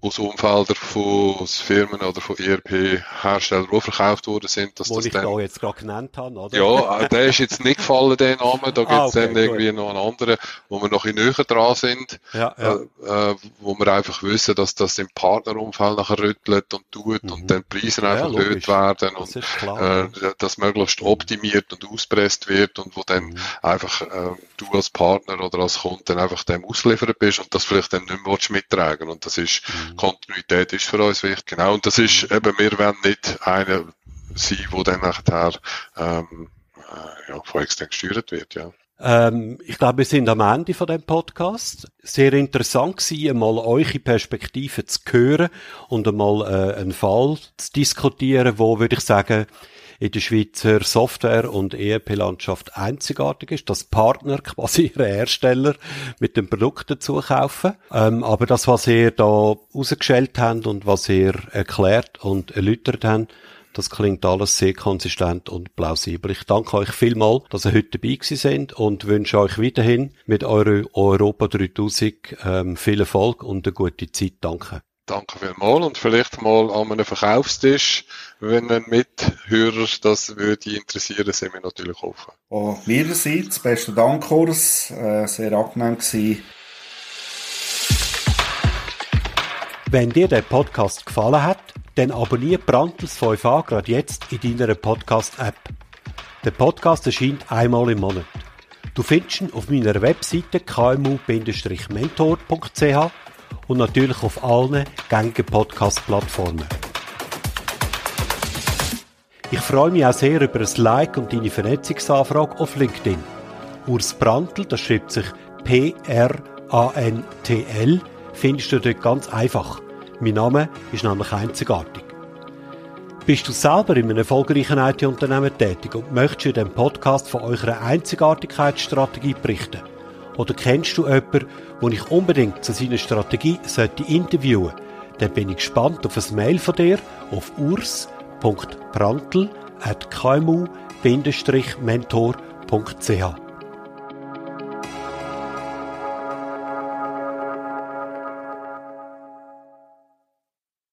aus Umfeldern von Firmen oder von ERP-Herstellern, die verkauft worden sind. Dass Wo das ich dann, da jetzt gerade genannt habe, oder? Ja, äh, der ist jetzt nicht gefallen, der Name. Da gibt es ah, okay, dann irgendwie gut. noch einen anderen, wo wir noch ein näher dran sind, ja, ja. Äh, äh, wo wir einfach wissen, dass das im Partnerumfeld nachher rüttelt und tut mhm. und dann die Preise einfach ja, erhöht werden das und klar, äh, das möglichst optimiert und auspresst wird und wo dann mhm. einfach äh, du als Partner oder als Kunde einfach dem ausliefert bist und das vielleicht dann nicht mehr mittragen und das ist mhm. Kontinuität ist für uns wichtig, genau. Und das ist eben, wir wollen nicht einer sein, der dann nachher ähm, äh, ja, von extern gesteuert wird, ja. Ähm, ich glaube, wir sind am Ende von dem Podcast. Sehr interessant gewesen, einmal eure Perspektive zu hören und einmal äh, einen Fall zu diskutieren, wo, würde ich sagen, in der Schweizer Software- und ERP-Landschaft einzigartig ist, dass Partner quasi ihre Hersteller mit den Produkten zukaufen. Ähm, aber das, was ihr da rausgestellt habt und was ihr erklärt und erläutert habt, das klingt alles sehr konsistent und plausibel. Ich danke euch vielmal, dass ihr heute dabei gewesen sind und wünsche euch weiterhin mit eurer Europa 3000 ähm, viel Erfolg und eine gute Zeit. Danke. Danke vielmals und vielleicht mal an einem Verkaufstisch, wenn ein Mithörer das würde interessieren, sind wir natürlich offen. Oh, meinerseits, besten Dank, Kurs, äh, sehr angenehm gewesen. Wenn dir der Podcast gefallen hat, dann abonniere Brandtels 5a gerade jetzt in deiner Podcast-App. Der Podcast erscheint einmal im Monat. Du findest ihn auf meiner Webseite kmu-mentor.ch und natürlich auf allen gängigen Podcast-Plattformen. Ich freue mich auch sehr über ein Like und deine Vernetzungsanfrage auf LinkedIn. Urs Brandl, das schreibt sich P-R-A-N-T-L, findest du dort ganz einfach. Mein Name ist nämlich einzigartig. Bist du selber in einem erfolgreichen IT-Unternehmen tätig und möchtest in diesem Podcast von eurer Einzigartigkeitsstrategie berichten? Oder kennst du jemanden, den ich unbedingt zu seiner Strategie interviewen sollte? Dann bin ich gespannt auf ein Mail von dir auf urs.brandl.kmu-mentor.ch